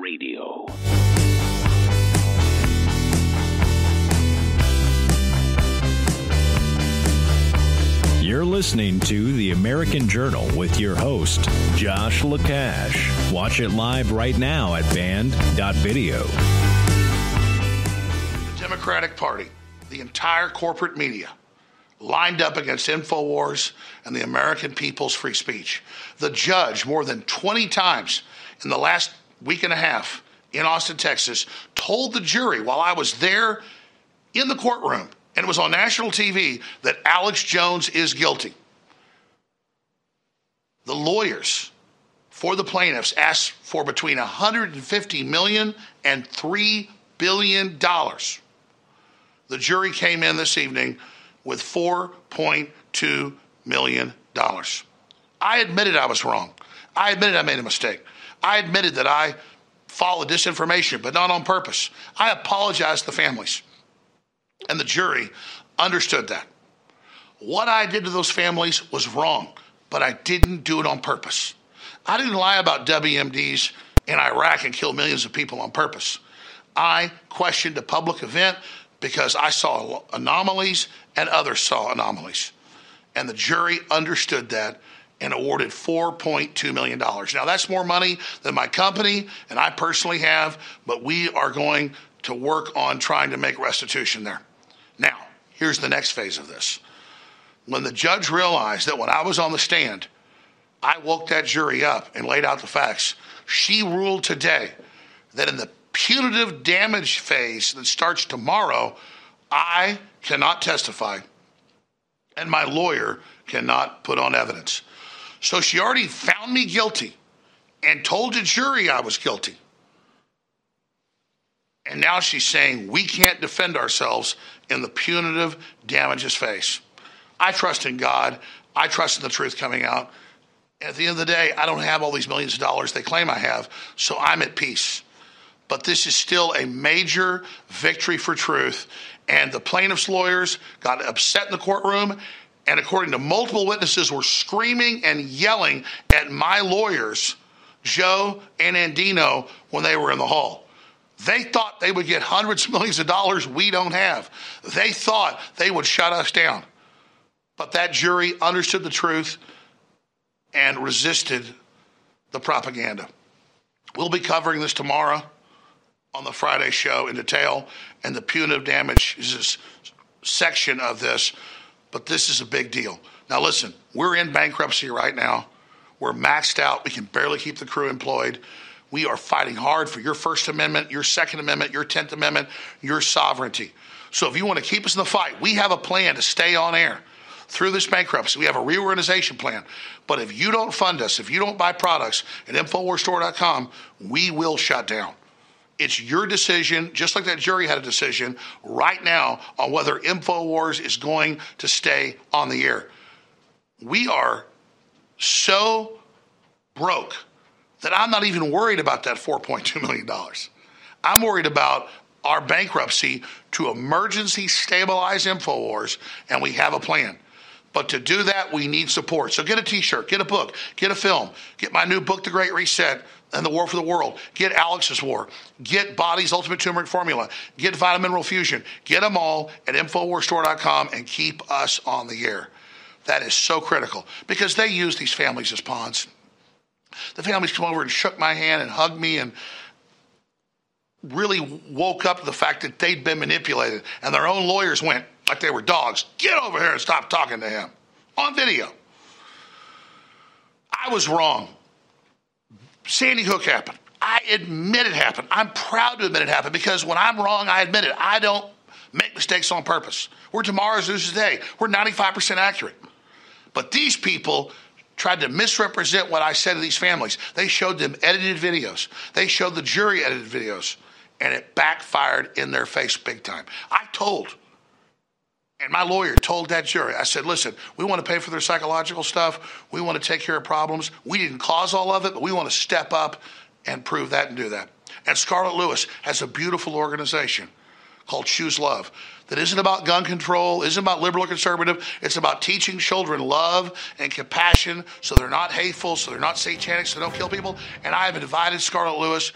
Radio. You're listening to The American Journal with your host, Josh Lacash. Watch it live right now at band.video. The Democratic Party, the entire corporate media, lined up against InfoWars and the American people's free speech. The judge, more than 20 times in the last week and a half in Austin, Texas, told the jury while I was there in the courtroom and it was on national TV that Alex Jones is guilty. The lawyers for the plaintiffs asked for between 150 million and 3 billion dollars. The jury came in this evening with 4.2 million dollars. I admitted I was wrong. I admitted I made a mistake. I admitted that I followed disinformation, but not on purpose. I apologized to the families. And the jury understood that. What I did to those families was wrong, but I didn't do it on purpose. I didn't lie about WMDs in Iraq and kill millions of people on purpose. I questioned a public event because I saw anomalies and others saw anomalies. And the jury understood that and awarded $4.2 million. Now, that's more money than my company and I personally have, but we are going to work on trying to make restitution there. Now, here's the next phase of this. When the judge realized that when I was on the stand, I woke that jury up and laid out the facts, she ruled today that in the punitive damage phase that starts tomorrow, I cannot testify and my lawyer cannot put on evidence. So she already found me guilty and told the jury I was guilty. And now she's saying we can't defend ourselves in the punitive damages phase. I trust in God. I trust in the truth coming out. At the end of the day, I don't have all these millions of dollars they claim I have, so I'm at peace. But this is still a major victory for truth. And the plaintiff's lawyers got upset in the courtroom, and according to multiple witnesses, were screaming and yelling at my lawyers, Joe and Andino, when they were in the hall. They thought they would get hundreds of millions of dollars we don't have. They thought they would shut us down. But that jury understood the truth and resisted the propaganda. We'll be covering this tomorrow on the Friday show in detail and the punitive damages section of this, but this is a big deal. Now, listen, we're in bankruptcy right now. We're maxed out. We can barely keep the crew employed. We are fighting hard for your First Amendment, your Second Amendment, your Tenth Amendment, your sovereignty. So if you want to keep us in the fight, we have a plan to stay on air through this bankruptcy. We have a reorganization plan. But if you don't fund us, if you don't buy products at InfoWarsStore.com, we will shut down. It's your decision, just like that jury had a decision right now on whether InfoWars is going to stay on the air. We are so broke that I'm not even worried about that $4.2 million. I'm worried about our bankruptcy to emergency stabilize InfoWars, and we have a plan. But to do that, we need support. So get a t shirt, get a book, get a film, get my new book, The Great Reset and the War for the World, get Alex's War, get Body's Ultimate Turmeric Formula, get Vitamin Mineral Fusion, get them all at InfoWarsStore.com and keep us on the air. That is so critical because they use these families as pawns. The families come over and shook my hand and hugged me and really woke up to the fact that they'd been manipulated. And their own lawyers went, like they were dogs, get over here and stop talking to him. on video. I was wrong. Sandy Hook happened. I admit it happened. I'm proud to admit it happened because when I'm wrong, I admit it. I don't make mistakes on purpose. We're tomorrow's news today. We're 95% accurate. But these people tried to misrepresent what I said to these families. They showed them edited videos. They showed the jury edited videos, and it backfired in their face big time. I told, and my lawyer told that jury, I said, listen, we want to pay for their psychological stuff. We want to take care of problems. We didn't cause all of it, but we want to step up and prove that and do that. And Scarlett Lewis has a beautiful organization called Choose Love that isn't about gun control, isn't about liberal or conservative. It's about teaching children love and compassion so they're not hateful, so they're not satanic, so they don't kill people. And I have invited Scarlett Lewis.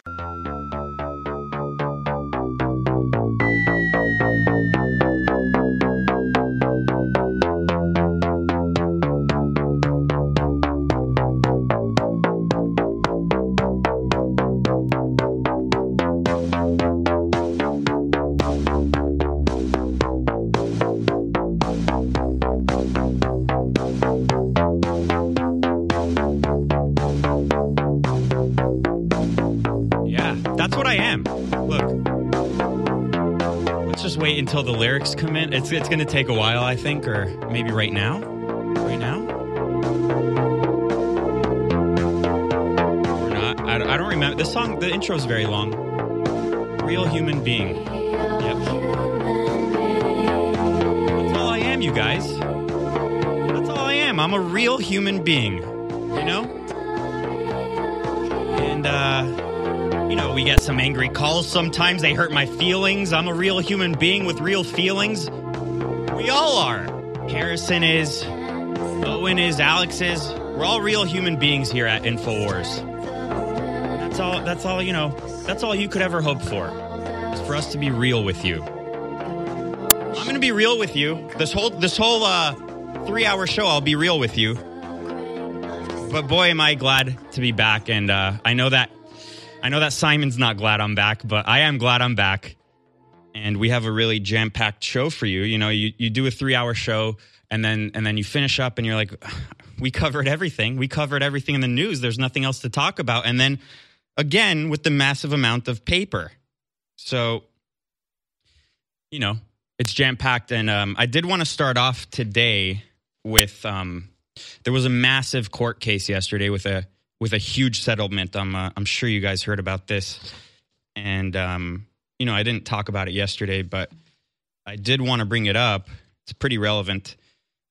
Until the lyrics come in. It's it's going to take a while, I think, or maybe right now. Right now, or not. I, I don't remember the song. The intro is very long. Real human being. Yep. That's all I am, you guys. That's all I am. I'm a real human being. Some angry calls sometimes. They hurt my feelings. I'm a real human being with real feelings. We all are. Harrison is, Owen is, Alex is. We're all real human beings here at InfoWars. That's all that's all, you know, that's all you could ever hope for. Is for us to be real with you. I'm going to be real with you. This whole this whole uh 3-hour show I'll be real with you. But boy am I glad to be back and uh I know that I know that Simon's not glad I'm back, but I am glad I'm back. And we have a really jam-packed show for you. You know, you, you do a three-hour show and then and then you finish up and you're like, we covered everything. We covered everything in the news. There's nothing else to talk about. And then again with the massive amount of paper. So, you know, it's jam-packed. And um, I did want to start off today with um, there was a massive court case yesterday with a with a huge settlement. I'm uh, I'm sure you guys heard about this, and um, you know I didn't talk about it yesterday, but I did want to bring it up. It's pretty relevant.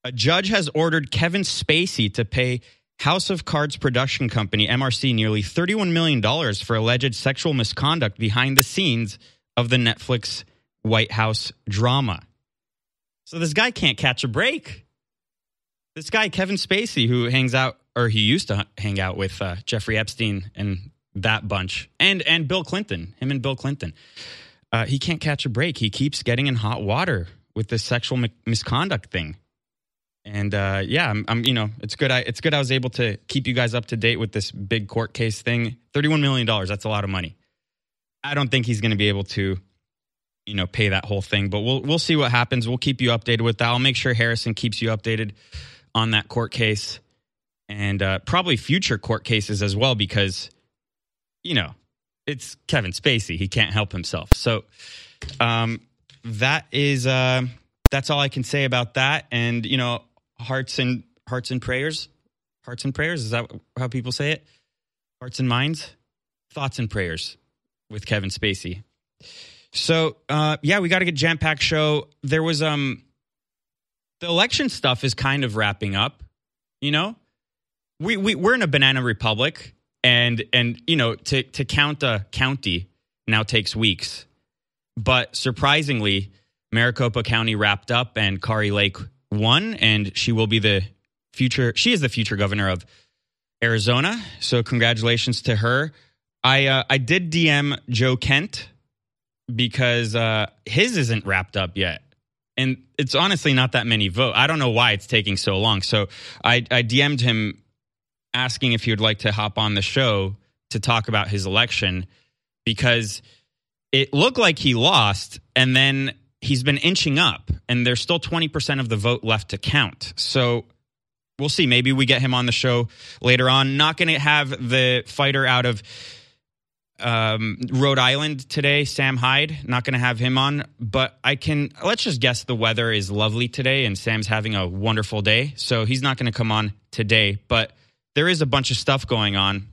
A judge has ordered Kevin Spacey to pay House of Cards production company MRC nearly 31 million dollars for alleged sexual misconduct behind the scenes of the Netflix White House drama. So this guy can't catch a break this guy Kevin Spacey, who hangs out or he used to hang out with uh, Jeffrey Epstein and that bunch, and and Bill Clinton, him and Bill Clinton, uh, he can't catch a break. He keeps getting in hot water with this sexual mi- misconduct thing, and uh, yeah, I'm, I'm you know it's good. I it's good I was able to keep you guys up to date with this big court case thing. Thirty one million dollars. That's a lot of money. I don't think he's going to be able to you know pay that whole thing but we'll we'll see what happens we'll keep you updated with that i'll make sure harrison keeps you updated on that court case and uh, probably future court cases as well because you know it's kevin spacey. He can't help himself. So um, that is uh, that's all i can say about that. And you know hearts and hearts and prayers hearts and prayers is that how people say it? Hearts and minds thoughts and prayers with kevin spacey. So uh, yeah, we got to get jam packed show. There was um the election stuff is kind of wrapping up. You know, we we we're in a banana republic, and and you know to to count a county now takes weeks, but surprisingly, Maricopa County wrapped up, and Kari Lake won, and she will be the future. She is the future governor of Arizona. So congratulations to her. I uh, I did DM Joe Kent because uh, his isn't wrapped up yet. And it's honestly not that many votes. I don't know why it's taking so long. So I, I DM'd him asking if he would like to hop on the show to talk about his election because it looked like he lost and then he's been inching up and there's still 20% of the vote left to count. So we'll see. Maybe we get him on the show later on. Not going to have the fighter out of um, Rhode Island today, Sam Hyde. Not going to have him on, but I can. Let's just guess the weather is lovely today, and Sam's having a wonderful day, so he's not going to come on today. But there is a bunch of stuff going on,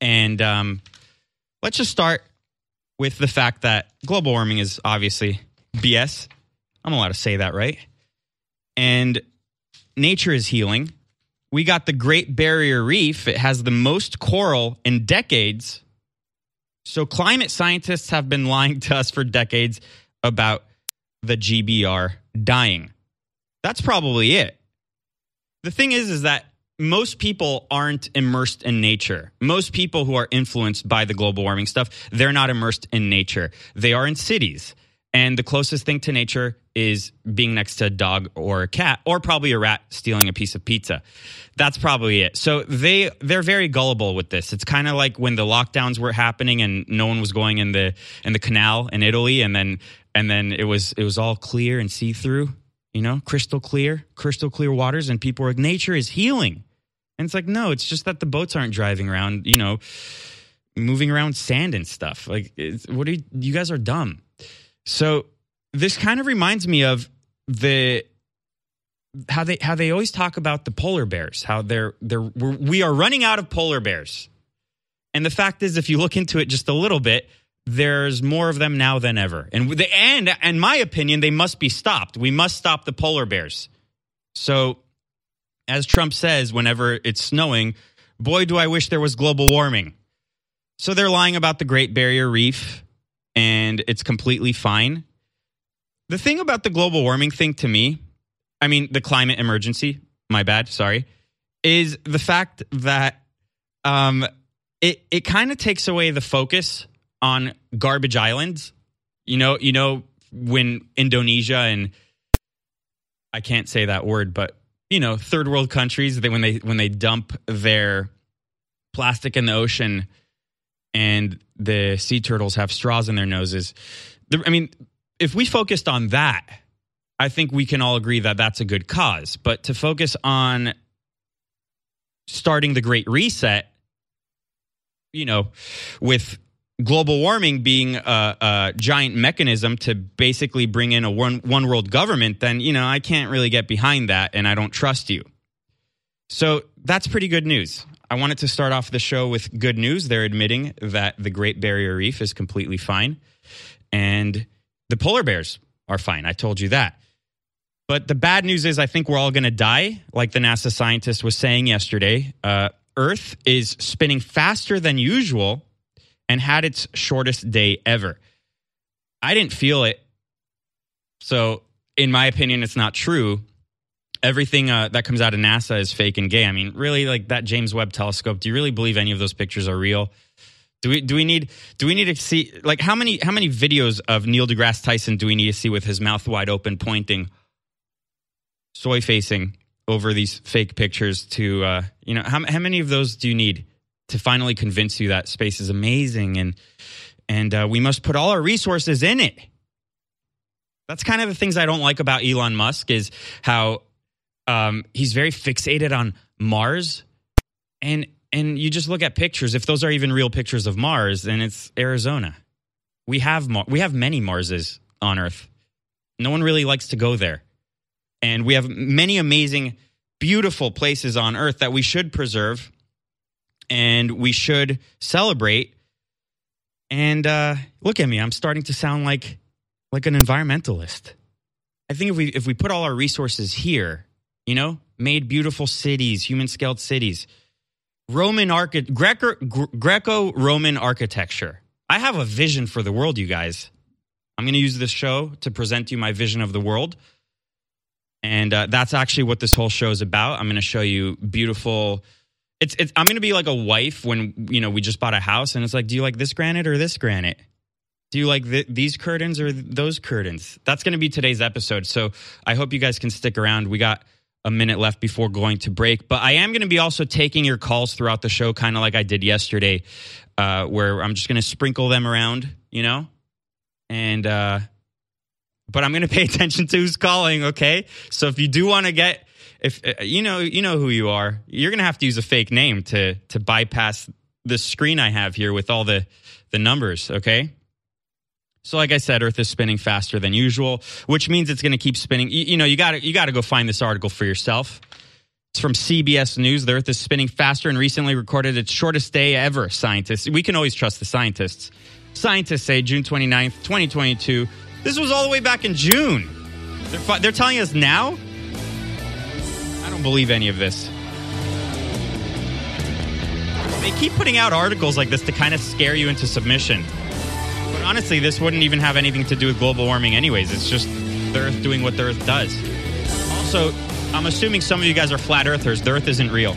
and um, let's just start with the fact that global warming is obviously BS. I'm allowed to say that, right? And nature is healing. We got the Great Barrier Reef. It has the most coral in decades. So, climate scientists have been lying to us for decades about the GBR dying. That's probably it. The thing is, is that most people aren't immersed in nature. Most people who are influenced by the global warming stuff, they're not immersed in nature. They are in cities. And the closest thing to nature is being next to a dog or a cat or probably a rat stealing a piece of pizza. That's probably it. So they they're very gullible with this. It's kind of like when the lockdowns were happening and no one was going in the in the canal in Italy and then and then it was it was all clear and see-through, you know, crystal clear, crystal clear waters and people were like nature is healing. And it's like no, it's just that the boats aren't driving around, you know, moving around sand and stuff. Like what are you, you guys are dumb. So this kind of reminds me of the how they how they always talk about the polar bears, how they're they're we're, we are running out of polar bears. And the fact is if you look into it just a little bit, there's more of them now than ever. And the and in my opinion, they must be stopped. We must stop the polar bears. So as Trump says whenever it's snowing, boy do I wish there was global warming. So they're lying about the Great Barrier Reef and it's completely fine. The thing about the global warming thing to me, I mean, the climate emergency, my bad, sorry, is the fact that um, it, it kind of takes away the focus on garbage islands. You know, you know, when Indonesia and I can't say that word, but you know, third world countries, they when they when they dump their plastic in the ocean and the sea turtles have straws in their noses. I mean, if we focused on that, I think we can all agree that that's a good cause. But to focus on starting the Great Reset, you know, with global warming being a, a, giant mechanism to basically bring in a one, one world government, then, you know, I can't really get behind that and I don't trust you. So that's pretty good news. I wanted to start off the show with good news. They're admitting that the Great Barrier Reef is completely fine and the polar bears are fine. I told you that. But the bad news is, I think we're all going to die, like the NASA scientist was saying yesterday. Uh, Earth is spinning faster than usual and had its shortest day ever. I didn't feel it. So, in my opinion, it's not true everything uh, that comes out of NASA is fake and gay. I mean, really, like that James Webb Telescope. Do you really believe any of those pictures are real? Do we do we need do we need to see like how many how many videos of Neil deGrasse Tyson do we need to see with his mouth wide open, pointing, soy facing over these fake pictures? To uh, you know, how how many of those do you need to finally convince you that space is amazing and and uh, we must put all our resources in it? That's kind of the things I don't like about Elon Musk is how um, he's very fixated on Mars, and and you just look at pictures. If those are even real pictures of Mars, then it's Arizona. We have Mar- we have many Marses on Earth. No one really likes to go there, and we have many amazing, beautiful places on Earth that we should preserve, and we should celebrate. And uh, look at me, I'm starting to sound like like an environmentalist. I think if we if we put all our resources here you know, made beautiful cities, human scaled cities. Roman archi- Greco Greco Roman architecture. I have a vision for the world, you guys. I'm going to use this show to present you my vision of the world. And uh, that's actually what this whole show is about. I'm going to show you beautiful. It's, it's I'm to be like a wife when you know we just bought a house, and it's like, do you like this granite or this granite? Do you like th- these curtains or th- those curtains? That's to be today's episode. So I hope you guys can stick around. We got a minute left before going to break. But I am to be also taking your calls throughout the show, kind of like I did yesterday, uh, where I'm just to sprinkle them around, you know? And, uh, but I'm going to pay attention to who's calling, okay? So if you do want to get if uh, you know you know who you are, you're gonna have to use a fake name to to bypass the screen I have here with all the the numbers. Okay. So, like I said, Earth is spinning faster than usual, which means it's going to keep spinning. You, you know, you got to you got to go find this article for yourself. It's from CBS News. The Earth is spinning faster and recently recorded its shortest day ever. Scientists, we can always trust the scientists. Scientists say June 29th, 2022. This was all the way back in June. They're, they're telling us now? Don't believe any of this. They keep putting out articles like this to kind of scare you into submission. But honestly, this wouldn't even have anything to do with global warming, anyways. It's just the Earth doing what the Earth does. Also, I'm assuming some of you guys are flat earthers. The Earth isn't real.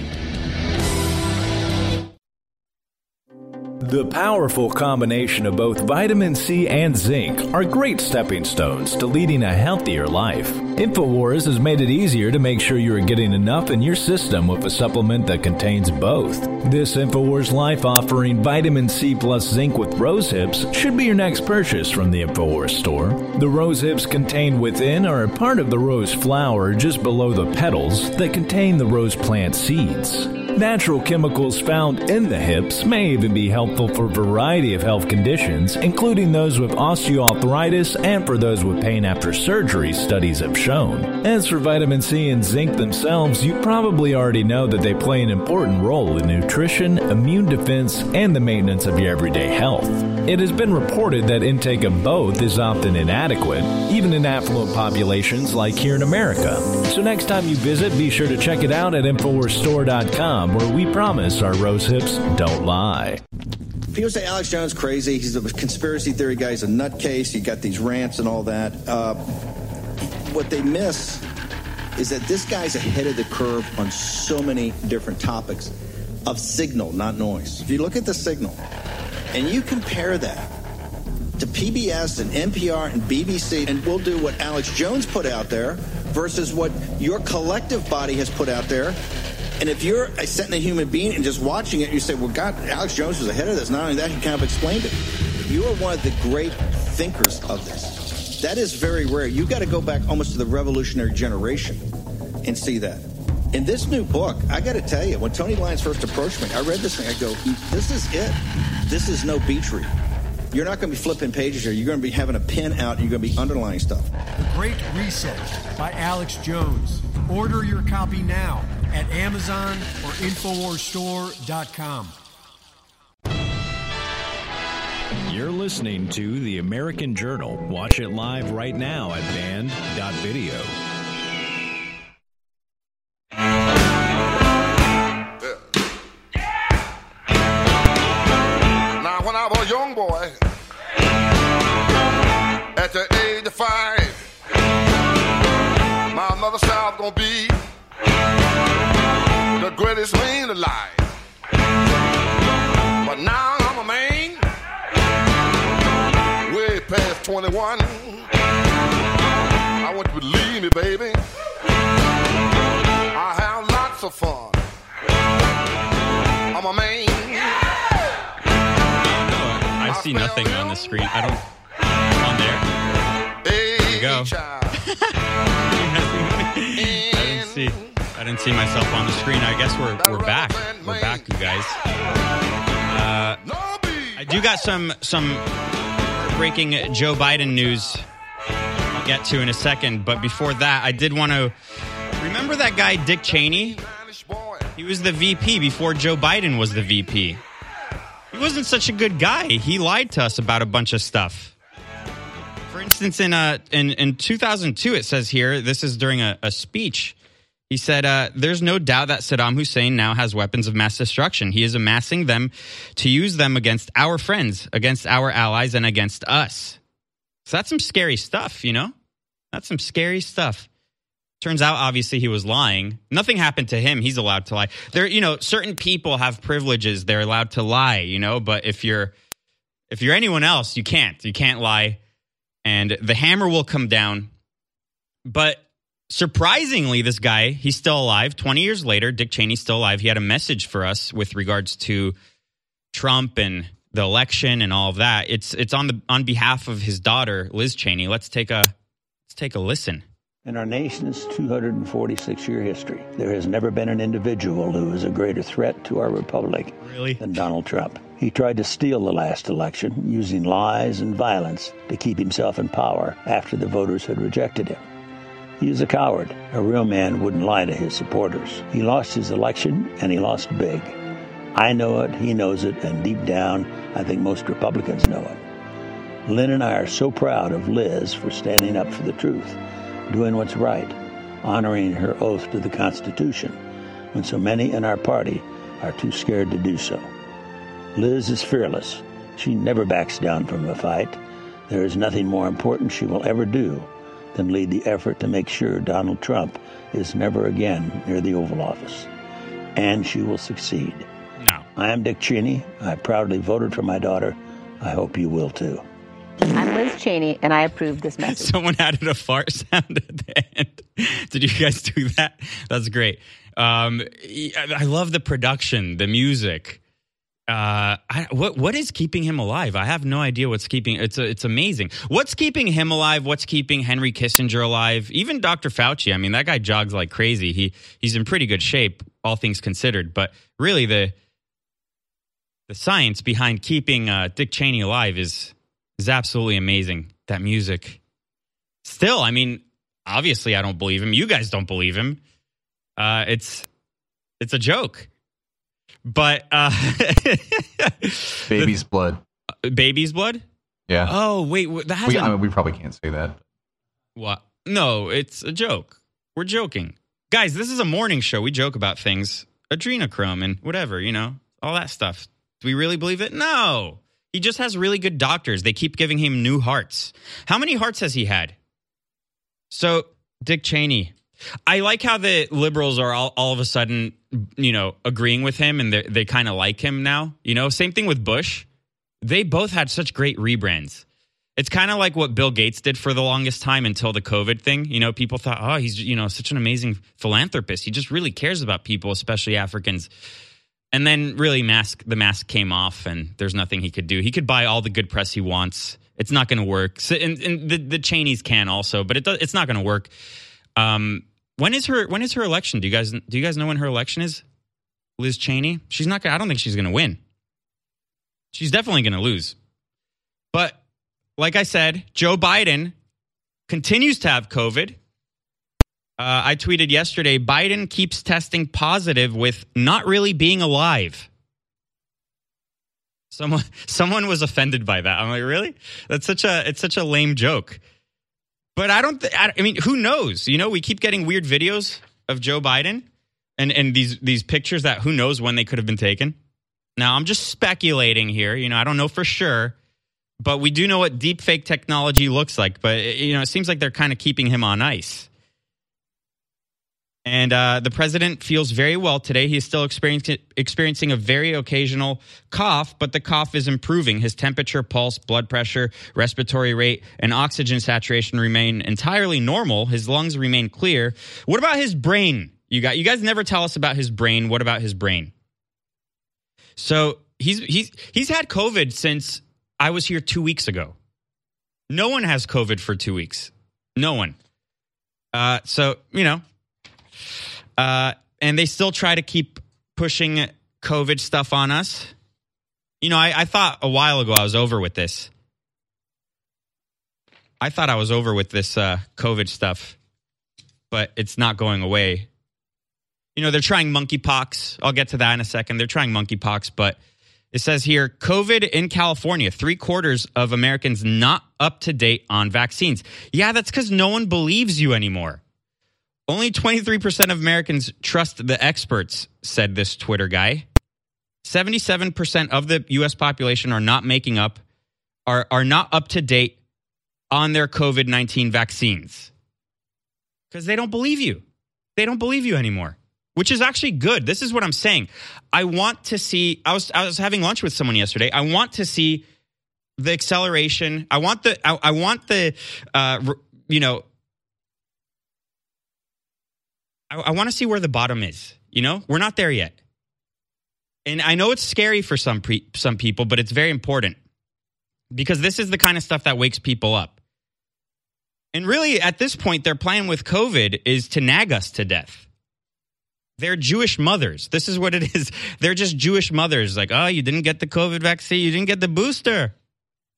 The powerful combination of both vitamin C and zinc are great stepping stones to leading a healthier life. InfoWars has made it easier to make sure you are getting enough in your system with a supplement that contains both. This InfoWars Life offering vitamin C plus zinc with rose hips should be your next purchase from the InfoWars store. The rose hips contained within are a part of the rose flower just below the petals that contain the rose plant seeds. Natural chemicals found in the hips may even be helpful for a variety of health conditions, including those with osteoarthritis and for those with pain after surgery, studies have shown. As for vitamin C and zinc themselves, you probably already know that they play an important role in nutrition, immune defense, and the maintenance of your everyday health. It has been reported that intake of both is often inadequate, even in affluent populations like here in America. So next time you visit, be sure to check it out at InfoWarsStore.com where we promise our rose hips don't lie. People say Alex Jones crazy. He's a conspiracy theory guy. He's a nutcase. He got these rants and all that. Uh, what they miss is that this guy's ahead of the curve on so many different topics of signal, not noise. If you look at the signal and you compare that to PBS and NPR and BBC, and we'll do what Alex Jones put out there versus what your collective body has put out there. And if you're a a human being and just watching it, you say, well, God, Alex Jones was ahead of this. Not only that, he kind of explained it. You are one of the great thinkers of this. That is very rare. You got to go back almost to the revolutionary generation and see that. In this new book, I got to tell you, when Tony Lyons first approached me, I read this thing. I go, mm, this is it. This is no beach read. You're not going to be flipping pages here. You're going to be having a pen out and you're going to be underlining stuff. The Great Reset by Alex Jones. Order your copy now at Amazon or InfoWarsStore.com. You're listening to The American Journal. Watch it live right now at band.video. see nothing on the screen. I don't. On there. There you go. I didn't see. I didn't see myself on the screen. I guess we're we're back. We're back, you guys. Uh, I do got some some breaking Joe Biden news. I'll get to in a second, but before that, I did want to remember that guy Dick Cheney. He was the VP before Joe Biden was the VP. He wasn't such a good guy. He lied to us about a bunch of stuff. For instance, in uh, in in 2002, it says here this is during a, a speech. He said, uh, "There's no doubt that Saddam Hussein now has weapons of mass destruction. He is amassing them to use them against our friends, against our allies, and against us." So that's some scary stuff, you know. That's some scary stuff. Turns out, obviously, he was lying. Nothing happened to him. He's allowed to lie. There, you know, certain people have privileges. They're allowed to lie, you know. But if you're, if you're anyone else, you can't. You can't lie, and the hammer will come down. But surprisingly, this guy, he's still alive. Twenty years later, Dick Cheney's still alive. He had a message for us with regards to Trump and the election and all of that. It's it's on the on behalf of his daughter, Liz Cheney. Let's take a let's take a listen. In our nation's 246 year history, there has never been an individual who is a greater threat to our republic Really? than Donald Trump. He tried to steal the last election using lies and violence to keep himself in power after the voters had rejected him. He is a coward. A real man wouldn't lie to his supporters. He lost his election and he lost big. I know it, he knows it, and deep down, I think most Republicans know it. Lynn and I are so proud of Liz for standing up for the truth, doing what's right, honoring her oath to the Constitution, when so many in our party are too scared to do so. Liz is fearless. She never backs down from a fight. There is nothing more important she will ever do than lead the effort to make sure Donald Trump is never again near the Oval Office. And she will succeed. No. I am Dick Cheney. I proudly voted for my daughter. I hope you will too. I'm Liz Cheney, and I approve this message. Someone added a fart sound at the end. Did you guys do that? That's great. Um, I love the production, the music. Uh, I, what what is keeping him alive? I have no idea what's keeping. It's a, it's amazing. What's keeping him alive? What's keeping Henry Kissinger alive? Even Dr. Fauci. I mean, that guy jogs like crazy. He he's in pretty good shape, all things considered. But really, the the science behind keeping uh, Dick Cheney alive is is absolutely amazing. That music. Still, I mean, obviously, I don't believe him. You guys don't believe him. Uh, it's it's a joke. But uh, Baby's blood. baby's blood. Yeah. Oh wait, that hasn't. I mean, we probably can't say that. What? No, it's a joke. We're joking. Guys, this is a morning show. We joke about things, adrenochrome and whatever, you know, all that stuff. Do we really believe it? No. He just has really good doctors. They keep giving him new hearts. How many hearts has he had? So, Dick Cheney. I like how the liberals are all, all of a sudden, you know, agreeing with him and they they kind of like him now. You know, same thing with Bush. They both had such great rebrands. It's kind of like what Bill Gates did for the longest time until the COVID thing. You know, people thought, oh, he's, you know, such an amazing philanthropist. He just really cares about people, especially Africans. And then really mask the mask came off and there's nothing he could do. He could buy all the good press he wants. It's not going to work. So, and, and the, the Cheneys can also, but it it's not going to work. Um, when is her when is her election? Do you guys do you guys know when her election is? Liz Cheney? She's not gonna I don't think she's going to win. She's definitely going to lose. But like I said, Joe Biden continues to have COVID. Uh, I tweeted yesterday Biden keeps testing positive with not really being alive. Someone someone was offended by that. I'm like, really? That's such a it's such a lame joke. But I don't. Th- I, I mean, who knows? You know, we keep getting weird videos of Joe Biden and and these these pictures that who knows when they could have been taken. Now, I'm just speculating here. You know, I don't know for sure, but we do know what deep fake technology looks like. But you know, it seems like they're kind of keeping him on ice. And uh, the president feels very well today. He is still experiencing, experiencing a very occasional cough, but the cough is improving. His temperature, pulse, blood pressure, respiratory rate, and oxygen saturation remain entirely normal. His lungs remain clear. What about his brain? You got you guys never tell us about his brain. What about his brain? So he's he's he's had COVID since I was here two weeks ago. No one has COVID for two weeks. No one. Uh, so you know, uh, and they still try to keep pushing COVID stuff on us. You know, I, I thought a while ago I was over with this. I thought I was over with this uh, COVID stuff, but it's not going away. You know, they're trying monkeypox. I'll get to that in a second. They're trying monkeypox, but it says here COVID in California, three quarters of Americans not up to date on vaccines. Yeah, that's because no one believes you anymore. Only 23% of Americans trust the experts, said this Twitter guy. 77% of the US population are not making up, are, are not up to date on their COVID 19 vaccines because they don't believe you. They don't believe you anymore, which is actually good. This is what I'm saying. I want to see, I was, I was having lunch with someone yesterday. I want to see the acceleration. I want the, I, I want the, uh, you know, I, I want to see where the bottom is. You know, we're not there yet. And I know it's scary for some pre- some people, but it's very important because this is the kind of stuff that wakes people up. And really, at this point, their plan with COVID is to nag us to death. They're Jewish mothers. This is what it is. They're just Jewish mothers. Like, oh, you didn't get the COVID vaccine. You didn't get the booster.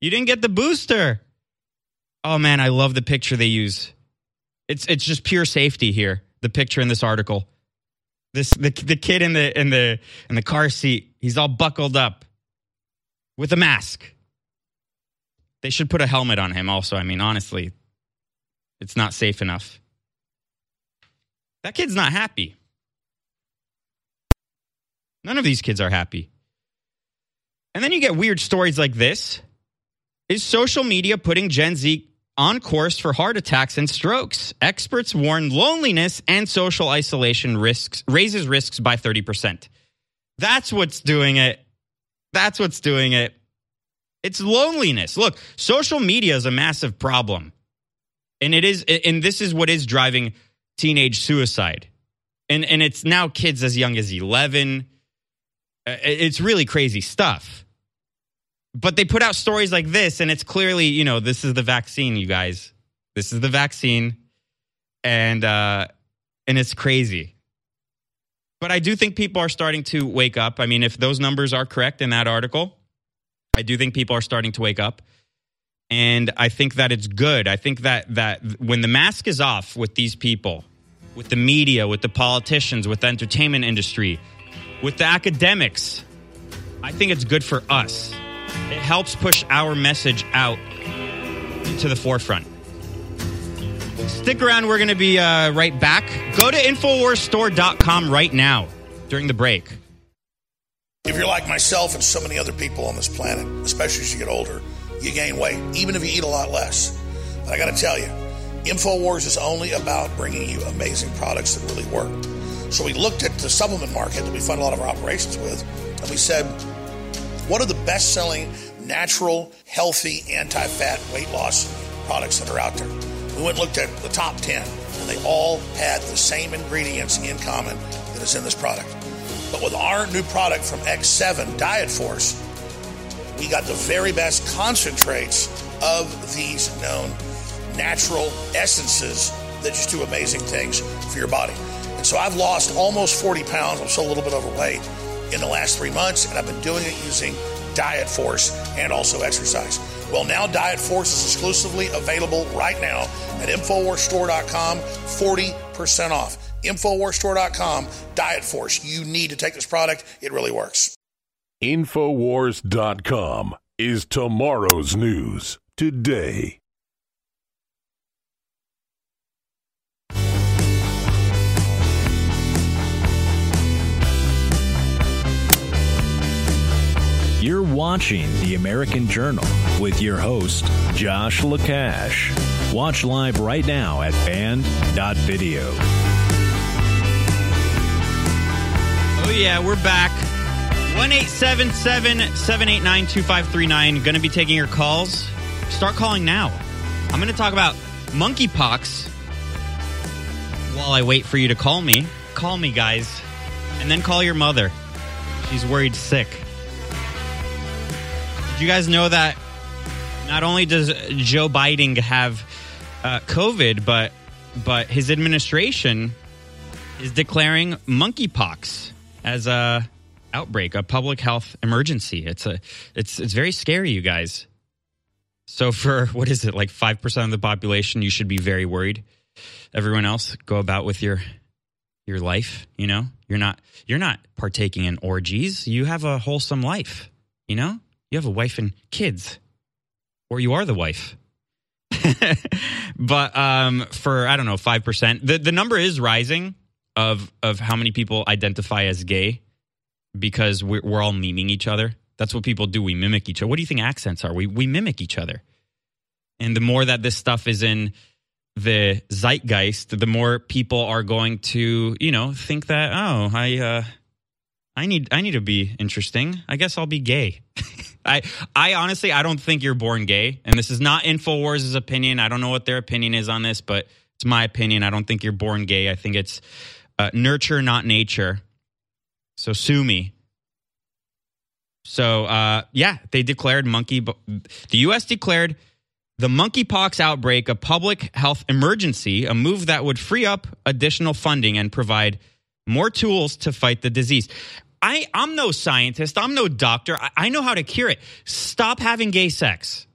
You didn't get the booster. Oh man, I love the picture they use. It's it's just pure safety here. The picture in this article. This the the kid in the in the in the car seat. He's all buckled up with a mask. They should put a helmet on him. Also, I mean, honestly, it's not safe enough. That kid's not happy. None of these kids are happy. And then you get weird stories like this. Is social media putting Gen Z on course for heart attacks and strokes? Experts warn loneliness and social isolation risks raises risks by 30%. That's what's doing it. That's what's doing it. It's loneliness. Look, social media is a massive problem. And it is and this is what is driving teenage suicide. And and it's now kids as young as 11. Uh, It's really crazy stuff. But they put out stories like this and it's clearly, you know, this is the vaccine, you guys. This is the vaccine. And uh and it's crazy. But I do think people are starting to wake up. I mean, if those numbers are correct in that article, I do think people are starting to wake up. And I think that it's good. I think that that when the mask is off with these people, with the media, with the politicians, with the entertainment industry, with the academics, I think it's good for us. It helps push our message out to the forefront. Stick around. We're going to be uh, right back. Go to InfoWarsStore.com right now during the break. If you're like myself and so many other people on this planet, especially as you get older, you gain weight, even if you eat a lot less. But I got to tell you, InfoWars is only about bringing you amazing products that really work. So we looked at the supplement market that we fund a lot of our operations with, and we said, what are the best selling natural, healthy, anti fat weight loss products that are out there? We went and looked at the top 10, and they all had the same ingredients in common that is in this product. But with our new product from X7 Diet Force, we got the very best concentrates of these known natural essences that just do amazing things for your body. And so I've lost almost 40 pounds. I'm still a little bit overweight in the last three months, and I've been doing it using Diet Force and also exercise. Well, now Diet Force is exclusively available right now at InfoWarsStore.com, 40% off. InfoWarsStore.com, Diet Force. You need to take this product. It really works. Infowars.com is tomorrow's news today. You're watching The American Journal with your host, Josh Lacash. Watch live right now at band.video. Oh, yeah, we're back. 1 789 2539. Going to be taking your calls. Start calling now. I'm going to talk about monkeypox while I wait for you to call me. Call me, guys. And then call your mother. She's worried sick. Did you guys know that not only does Joe Biden have uh, COVID, but but his administration is declaring monkeypox as a outbreak, a public health emergency. It's a it's it's very scary, you guys. So for what is it like five percent of the population, you should be very worried. Everyone else, go about with your your life. You know, you're not you're not partaking in orgies. You have a wholesome life. You know, you have a wife and kids, or you are the wife. but um, for I don't know five percent, the the number is rising of of how many people identify as gay because we're, we're all miming each other. That's what people do. We mimic each other. What do you think accents are? We we mimic each other. And the more that this stuff is in the zeitgeist, the more people are going to, you know, think that oh, I uh, I need I need to be interesting. I guess I'll be gay. I I honestly I don't think you're born gay, and this is not Infowars' opinion. I don't know what their opinion is on this, but it's my opinion. I don't think you're born gay. I think it's uh, nurture, not nature. So sue me. So uh, yeah, they declared monkey. The U.S. declared the monkeypox outbreak a public health emergency, a move that would free up additional funding and provide more tools to fight the disease. I, I'm no scientist. I'm no doctor. I, I know how to cure it. Stop having gay sex.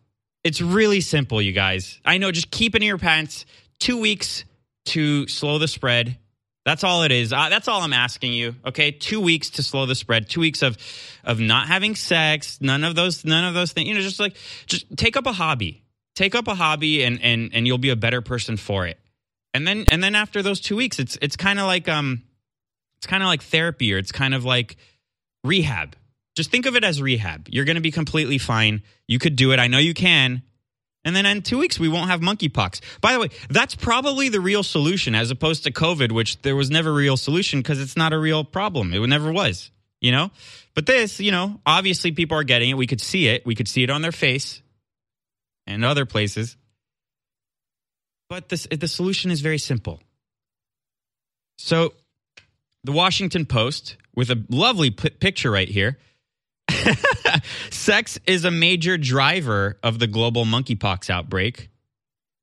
It's really simple, you guys. I know. Just keep it in your pants. Two weeks to slow the spread. That's all it is. Uh, that's all I'm asking you. Okay, two weeks to slow the spread. Two weeks of of not having sex. None of those. None of those things. You know, just like just take up a hobby. Take up a hobby, and and and you'll be a better person for it. And then and then after those two weeks, it's it's kind of like um, it's kind of like therapy, or it's kind of like rehab. Just think of it as rehab. You're going to be completely fine. You could do it. I know you can. And then in two weeks, we won't have monkeypox. By the way, that's probably the real solution as opposed to COVID, which there was never a real solution because it's not a real problem. It never was, you know? But this, you know, obviously people are getting it. We could see it. We could see it on their face and other places. But this, the solution is very simple. So, the Washington Post, with a lovely p- picture right here, Sex is a major driver of the global monkeypox outbreak,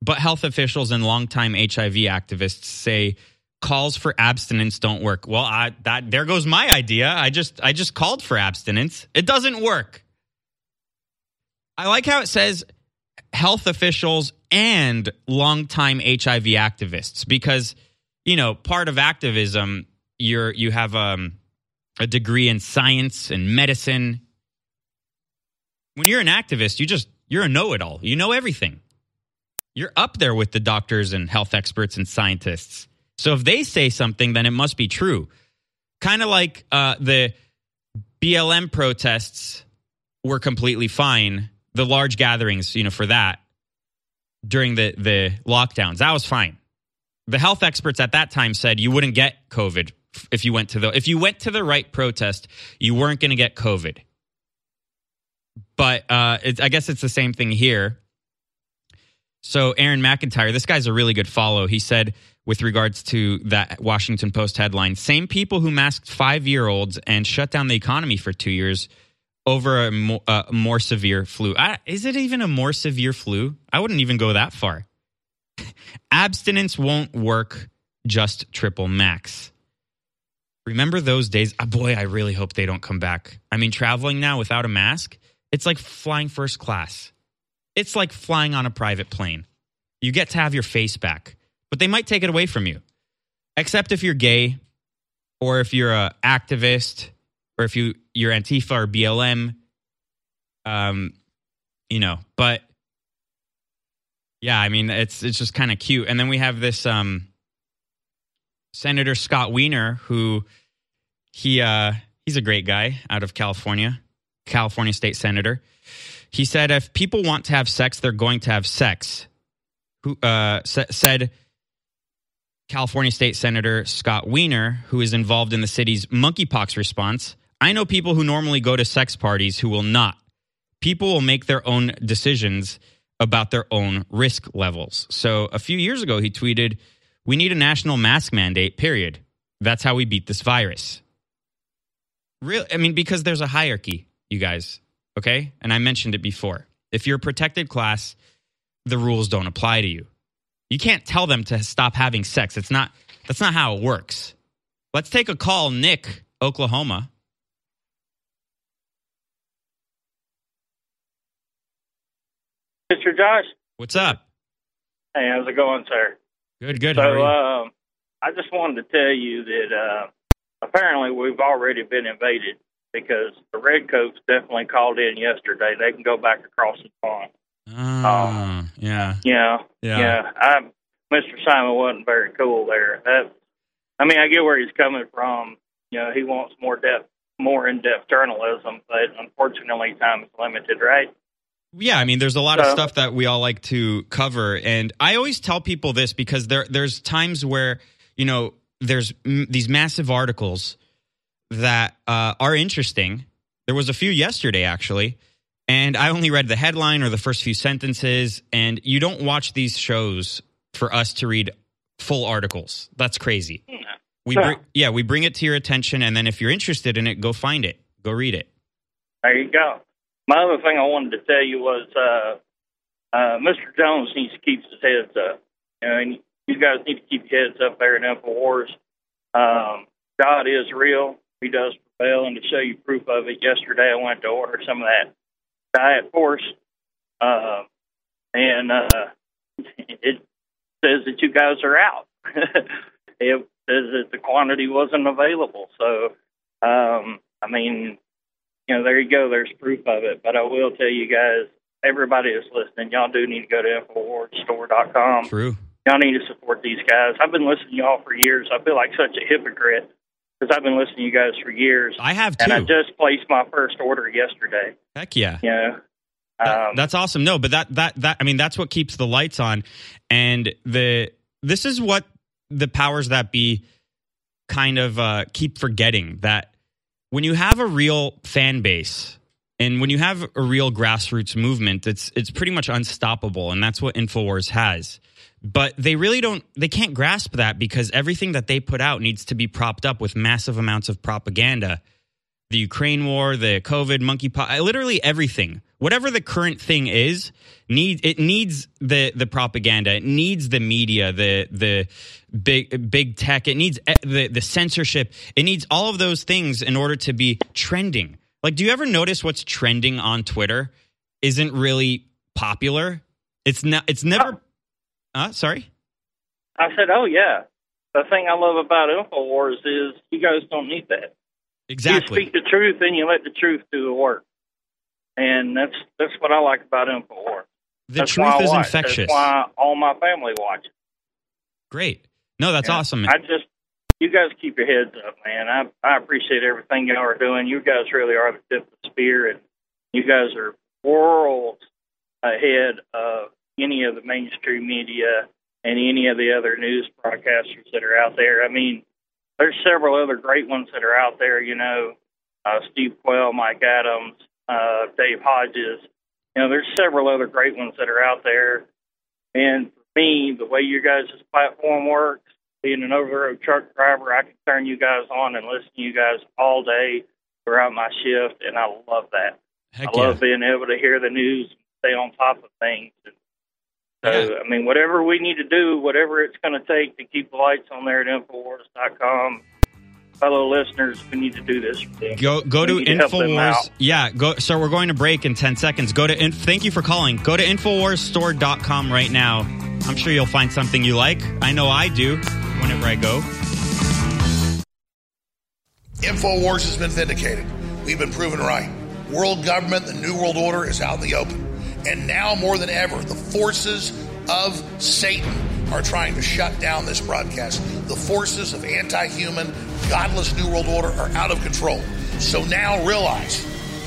but health officials and longtime HIV activists say calls for abstinence don't work. Well, I, that there goes my idea. I just I just called for abstinence. It doesn't work. I like how it says health officials and longtime HIV activists because you know part of activism you're you have um, a degree in science and medicine when you're an activist, you just you're a know-it-all. You know everything. You're up there with the doctors and health experts and scientists. So if they say something, then it must be true. Kind of like uh, the BLM protests were completely fine. The large gatherings, you know, for that during the the lockdowns, that was fine. The health experts at that time said you wouldn't get COVID if you went to the if you went to the right protest, you weren't going to get COVID but uh, I guess it's the same thing here. So Aaron McIntire, this guy's a really good follow. He said with regards to that Washington Post headline, same people who masked five year olds and shut down the economy for two years over a more, uh, more severe flu. I, is it even a more severe flu? I wouldn't even go that far. Abstinence won't work, just triple max. Remember those days? Oh, boy, I really hope they don't come back. I mean, traveling now without a mask, it's like flying first class. It's like flying on a private plane. You get to have your face back, but they might take it away from you. Except if you're gay or if you're an activist or if you you're Antifa or BLM um you know, but yeah, I mean it's it's just kind of cute. And then we have this um Senator Scott Wiener who he uh he's a great guy out of California California state senator. He said, if people want to have sex, they're going to have sex. Who uh, said California state senator Scott Wiener, who is involved in the city's monkeypox response. I know people who normally go to sex parties who will not. People will make their own decisions about their own risk levels. So a few years ago, he tweeted, We need a national mask mandate, period. That's how we beat this virus. Real, I mean, because there's a hierarchy you guys. Okay. And I mentioned it before. If you're a protected class, the rules don't apply to you. You can't tell them to stop having sex. It's not, that's not how it works. Let's take a call, Nick, Oklahoma. Mr. Josh. What's up? Hey, how's it going, sir? Good, good. So, um, I just wanted to tell you that uh, apparently we've already been invaded because the Redcoats definitely called in yesterday. They can go back across the pond. Ah, um, yeah. Yeah. Yeah. Yeah. I, Mr. Simon wasn't very cool there. That, I mean, I get where he's coming from. You know, he wants more depth, more in-depth journalism, but unfortunately, time is limited, right? Yeah, I mean, there's a lot of stuff that we all like to cover, and I always tell people this because there there's times where you know there's m- these massive articles that uh, are interesting. There was a few yesterday, actually, and I only read the headline or the first few sentences. And you don't watch these shows for us to read full articles. That's crazy. We bring, yeah, we bring it to your attention, and then if you're interested in it, go find it, go read it. There you go. My other thing I wanted to tell you was uh, uh, Mr. Jones needs to keep his heads up. You know, and you guys need to keep your heads up there in Infowars. Um, God is real. He does prevail, and to show you proof of it, yesterday I went to order some of that diet force, uh, and uh, it says that you guys are out. it says that the quantity wasn't available. So, um, I mean, you know, there you go. There's proof of it. But I will tell you guys, everybody that's listening, y'all do need to go to InfoWarsStore.com. True. Y'all need to support these guys. I've been listening to y'all for years. I feel like such a hypocrite because I've been listening to you guys for years. I have And I just placed my first order yesterday. Heck yeah. You know, That- that's awesome. No, but that that that I mean that's what keeps the lights on, and the this is what the powers that be kind of uh, keep forgetting that when you have a real fan base and when you have a real grassroots movement, it's it's pretty much unstoppable, and that's what Infowars has. But they really don't they can't grasp that because everything that they put out needs to be propped up with massive amounts of propaganda the Ukraine war, the COVID, monkeypox, literally everything. Whatever the current thing is, need it needs the the propaganda. It needs the media, the the big big tech. It needs e- the the censorship. It needs all of those things in order to be trending. Like, do you ever notice what's trending on Twitter isn't really popular? It's not. It's never. Uh, sorry. I said, "Oh yeah." The thing I love about Infowars is you guys don't need that. Exactly. You speak the truth and you let the truth do the work, and that's that's what I like about Infowars. The That's truth is watch. infectious. That's why all my family watches. Great. No, that's awesome. I just, you guys keep your heads up, man. I I appreciate everything y'all are doing. You guys really are the tip of the spear, and you guys are worlds ahead of any of the mainstream media and any of the other news broadcasters that are out there. I mean, there's several other great ones that are out there. You know, uh, Steve Quayle, Mike Adams, uh, Dave Hodges. You know, there's several other great ones that are out there. And for me, the way your guys' platform works, being an over the road truck driver, I can turn you guys on and listen to you guys all day throughout my shift, and I love that. Heck I love being able to hear the news stay on top of things. And so, I mean, whatever we need to do, whatever it's going to take to keep the lights on there at Infowars.com, fellow listeners, we need to do this. For them. Go go We to need to help them Infowars. Yeah, go. So we're going to break in ten seconds. Go to. Inf- thank you for calling. Go to InfoWarsStore.com right now. I'm sure you'll find something you like. I know I do. Whenever I go. InfoWars has been vindicated. We've been proven right. World government, the New World Order is out in the open. And now more than ever, the forces of Satan are trying to shut down this broadcast. The forces of anti human, godless New World Order are out of control. So now realize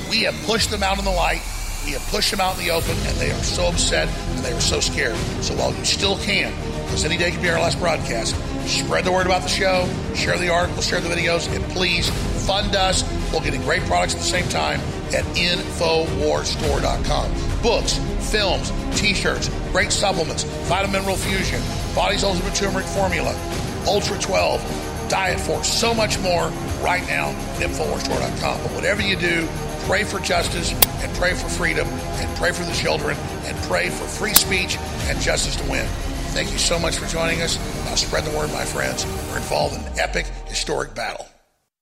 we have pushed them out in the light, we have pushed them out in the open, and they are so upset and they are so scared. So while you still can, because any day could be our last broadcast, spread the word about the show, share the articles, share the videos, and please fund us while getting great products at the same time at InfoWarsStore.com. Books, films, t-shirts, great supplements, Vitamin Fusion, Body's Ultimate Turmeric Formula, Ultra 12, Diet Force, so much more right now at InfoWarsStore.com. But whatever you do, pray for justice and pray for freedom and pray for the children and pray for free speech and justice to win. Thank you so much for joining us. Now spread the word, my friends. We're involved in an epic, historic battle.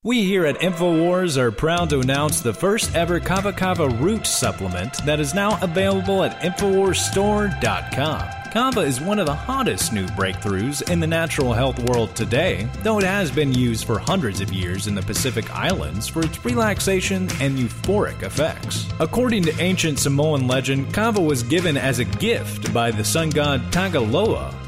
We here at InfoWars are proud to announce the first ever Kava Kava root supplement that is now available at InfoWarsStore.com. Kava is one of the hottest new breakthroughs in the natural health world today, though it has been used for hundreds of years in the Pacific Islands for its relaxation and euphoric effects. According to ancient Samoan legend, Kava was given as a gift by the sun god Tagaloa,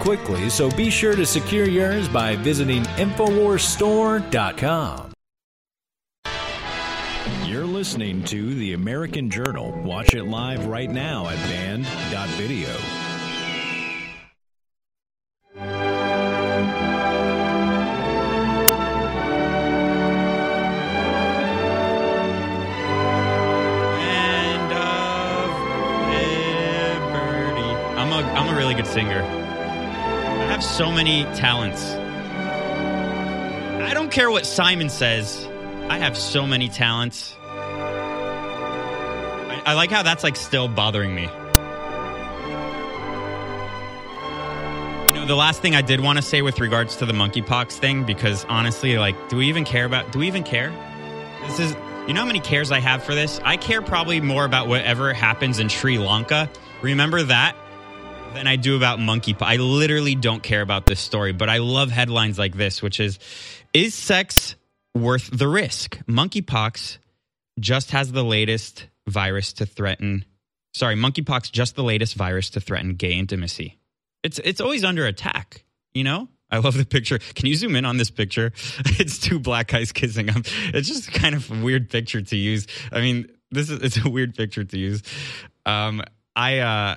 quickly, so be sure to secure yours by visiting InfoWarsStore.com. You're listening to The American Journal. Watch it live right now at band.video. Singer. I have so many talents. I don't care what Simon says. I have so many talents. I, I like how that's like still bothering me. You know, the last thing I did want to say with regards to the monkeypox thing, because honestly, like, do we even care about? Do we even care? This is, you know, how many cares I have for this? I care probably more about whatever happens in Sri Lanka. Remember that? Than I do about monkeypox. I literally don't care about this story, but I love headlines like this, which is, is sex worth the risk? Monkeypox just has the latest virus to threaten. Sorry, monkeypox just the latest virus to threaten gay intimacy. It's it's always under attack, you know? I love the picture. Can you zoom in on this picture? It's two black guys kissing. It's just kind of a weird picture to use. I mean, this is it's a weird picture to use. Um, I uh,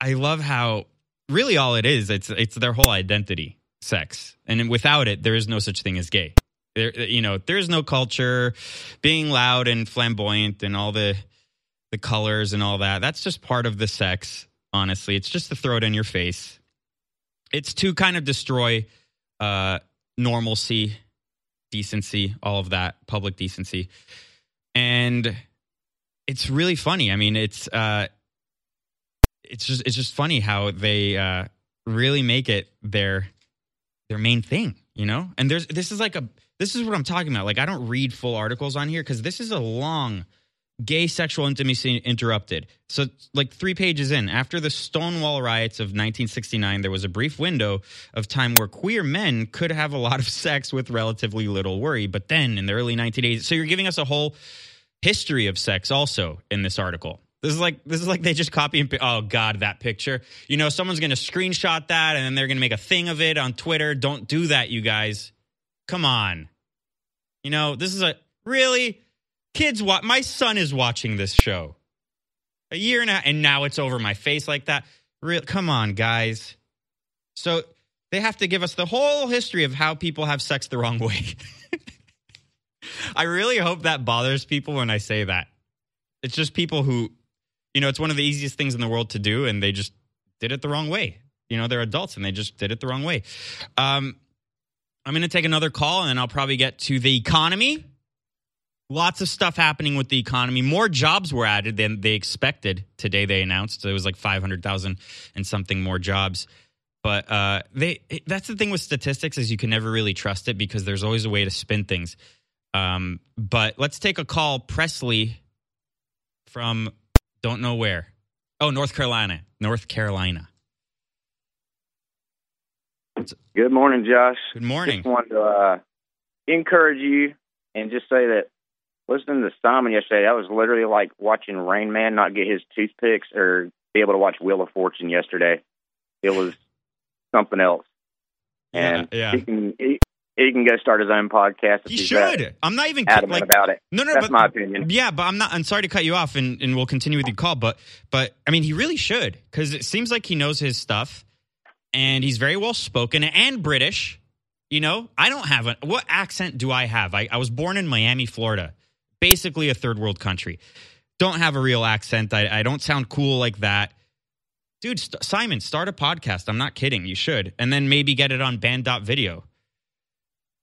I love how really all it is. It's it's their whole identity, sex, and without it, there is no such thing as gay. There, you know, there's no culture, being loud and flamboyant and all the the colors and all that. That's just part of the sex. Honestly, it's just to throw it in your face. It's to kind of destroy uh, normalcy, decency, all of that, public decency, and it's really funny. I mean, it's uh, it's just it's just funny how they uh, really make it their their main thing, you know. And there's this is like a this is what I'm talking about. Like I don't read full articles on here because this is a long gay sexual intimacy interrupted. So like 3 pages in, after the Stonewall riots of 1969, there was a brief window of time where queer men could have a lot of sex with relatively little worry, but then in the early 1980s, so you're giving us a whole history of sex also in this article. This is like this is like they just copy and oh god that picture. You know someone's going to screenshot that and then they're going to make a thing of it on Twitter. Don't do that you guys. Come on. You know, this is a really kids wa- my son is watching this show. A year and a and now it's over my face like that. Real come on guys. So they have to give us the whole history of how people have sex the wrong way. I really hope that bothers people when I say that. It's just people who, you know, it's one of the easiest things in the world to do, and they just did it the wrong way. You know, they're adults and they just did it the wrong way. Um, I'm going to take another call, and I'll probably get to the economy. Lots of stuff happening with the economy. More jobs were added than they expected today. They announced it was like 500,000 and something more jobs. But uh, they that's the thing with statistics is you can never really trust it because there's always a way to spin things. Um, but let's take a call. Presley from don't know where. Oh, North Carolina. North Carolina. Good morning, Josh. Good morning. Just wanted to uh, encourage you and just say that listening to Simon yesterday, that was literally like watching Rain Man not get his toothpicks or be able to watch Wheel of Fortune yesterday. It was something else. And yeah. he can he, he can go start his own podcast. If He should. I'm not even adamant like, about it. No, no, that's but, my opinion. Yeah, but I'm not. I'm sorry to cut you off, and, and we'll continue with your call. But but I mean, he really should because it seems like he knows his stuff, and he's very well spoken and British. You know, I don't have a what accent do I have? I, I was born in Miami, Florida, basically a third world country. Don't have a real accent. I, I don't sound cool like that. Dude, Simon, start a podcast. I'm not kidding. You should. And then maybe get it on band.video.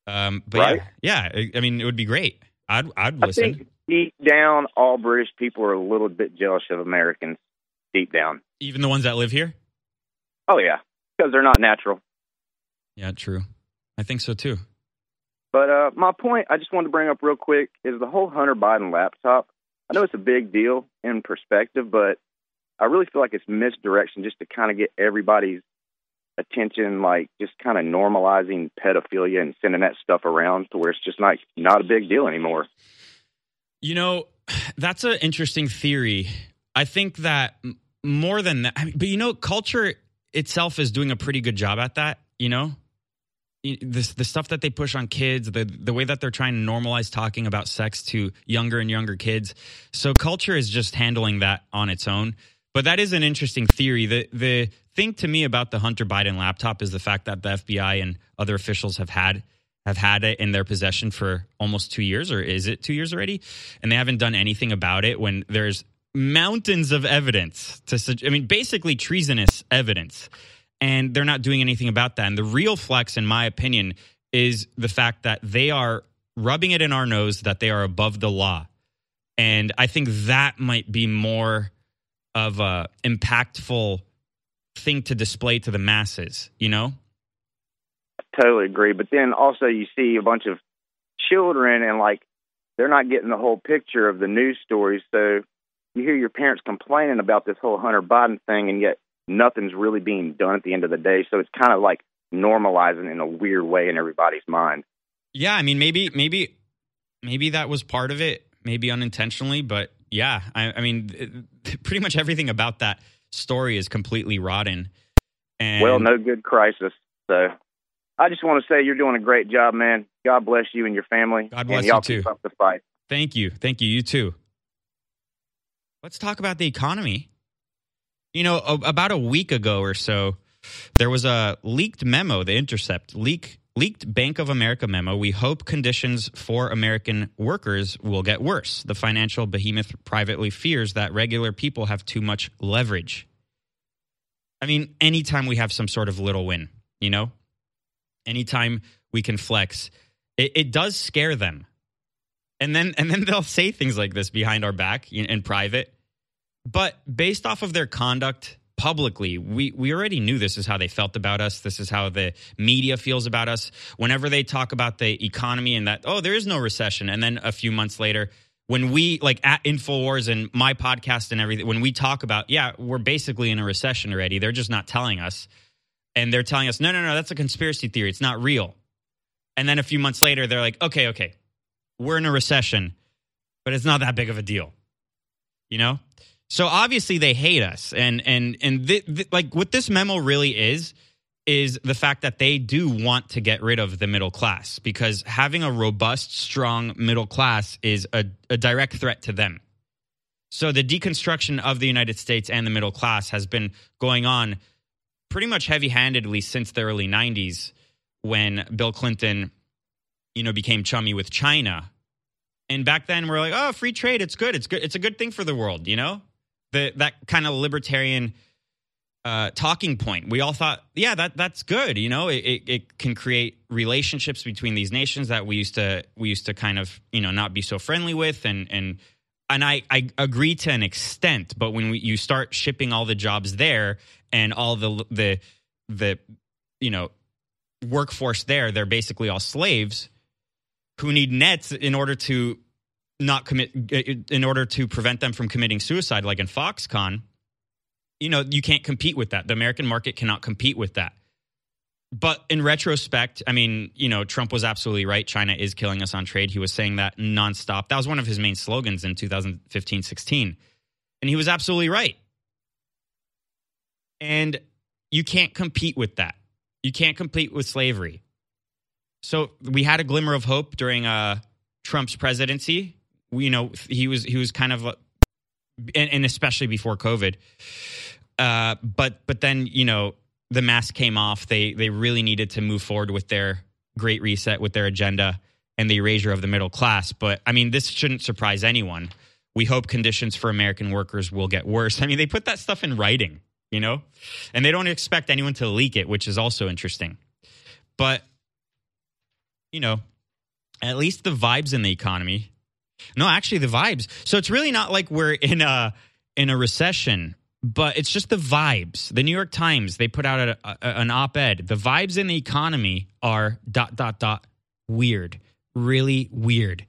Um, but Right. yeah, yeah, I- I mean, it would be great. I'd, I'd I listen. think deep down, all British people are a little bit jealous of Americans. Deep down. Even the ones that live here? Oh yeah, because they're not natural. Yeah, true. I think so too. But uh, my point, I just wanted to bring up real quick, is the whole Hunter Biden laptop. I know it's a big deal in perspective, but I really feel like it's misdirection just to kind of get everybody's attention, like just kind of normalizing pedophilia and sending that stuff around to where it's just not not a big deal anymore. You know, that's an interesting theory. I think that more than that, I mean, but you know, culture itself is doing a pretty good job at that. You know, this the stuff that they push on kids, the the way that they're trying to normalize talking about sex to younger and younger kids. So culture is just handling that on its own. But that is an interesting theory. The the thing to me about the Hunter Biden laptop is the fact that the FBI and other officials have had have had it in their possession for almost two years, or is it two years already? And they haven't done anything about it when there's mountains of evidence to I mean basically treasonous evidence and they're not doing anything about that. And the real flex in my opinion is the fact that they are rubbing it in our nose that they are above the law. And I think that might be more of a impactful thing to display to the masses, you know? totally agree. But then also you see a bunch of children and like they're not getting the whole picture of the news stories. So you hear your parents complaining about this whole Hunter Biden thing, and yet nothing's really being done at the end of the day. So it's kind of like normalizing in a weird way in everybody's mind. Yeah, I mean maybe maybe maybe that was part of it, maybe unintentionally, but yeah, I, I mean it- pretty much everything about that story is completely rotten. And well, no good crisis. So I just want to say you're doing a great job, man. God bless you and your family. God bless and y'all you, keep too. up the fight. Thank you. Thank you. You too. Let's talk about the economy. You know, a- about a week ago or so, there was a leaked memo, the Intercept leak leaked Bank of America memo. We hope conditions for American workers will get worse. The financial behemoth privately fears that regular people have too much leverage. I mean, anytime we have some sort of little win, you know, anytime we can flex, it, it does scare them and then and then they'll say things like this behind our back in, in private but based off of their conduct publicly we we already knew this is how they felt about us. This is how the media feels about us. Whenever they talk about the economy and that oh there is no recession. And then a few months later when we like at infowars and my podcast and everything when we talk about yeah we're basically in a recession already. They're just not telling us. And they're telling us no no no that's a conspiracy theory. It's not real. And then a few months later they're like okay okay we're in a recession, but it's not that big of a deal. You know? So obviously they hate us. And and and thi- thi- like what this memo really is is the fact that they do want to get rid of the middle class because having a robust, strong middle class is a, a direct threat to them. So the deconstruction of the United States and the middle class has been going on pretty much heavy-handedly since the early 90s when Bill Clinton you know, became chummy with China. And back then we're like, oh, free trade, it's good. It's good. It's a good thing for the world, you know? The that kind of libertarian uh, talking point. We all thought, yeah, that that's good. You know, it, it, it can create relationships between these nations that we used to we used to kind of you know not be so friendly with, and and and I I agree to an extent. But when we, you start shipping all the jobs there and all the the the you know workforce there, they're basically all slaves who need nets in order to not commit in order to prevent them from committing suicide like in Foxconn you know you can't compete with that. The american market cannot compete with that. But in retrospect i mean you know trump was absolutely right. China is killing us on trade. He was saying that nonstop. That was one of his main slogans in 2015-16 and he was absolutely right. And you can't compete with that. You can't compete with slavery. So we had a glimmer of hope during uh, Trump's presidency. You know, he was he was kind of, and, and especially before COVID. Uh, but but then you know the mask came off. They they really needed to move forward with their great reset, with their agenda, and the erasure of the middle class. But I mean, this shouldn't surprise anyone. We hope conditions for American workers will get worse. I mean, they put that stuff in writing, you know, and they don't expect anyone to leak it, which is also interesting. But you know, at least the vibes in the economy. No, actually the vibes. So it's really not like we're in a in a recession, but it's just the vibes. The New York Times, they put out a, a, an op-ed. The vibes in the economy are dot dot dot weird. Really weird.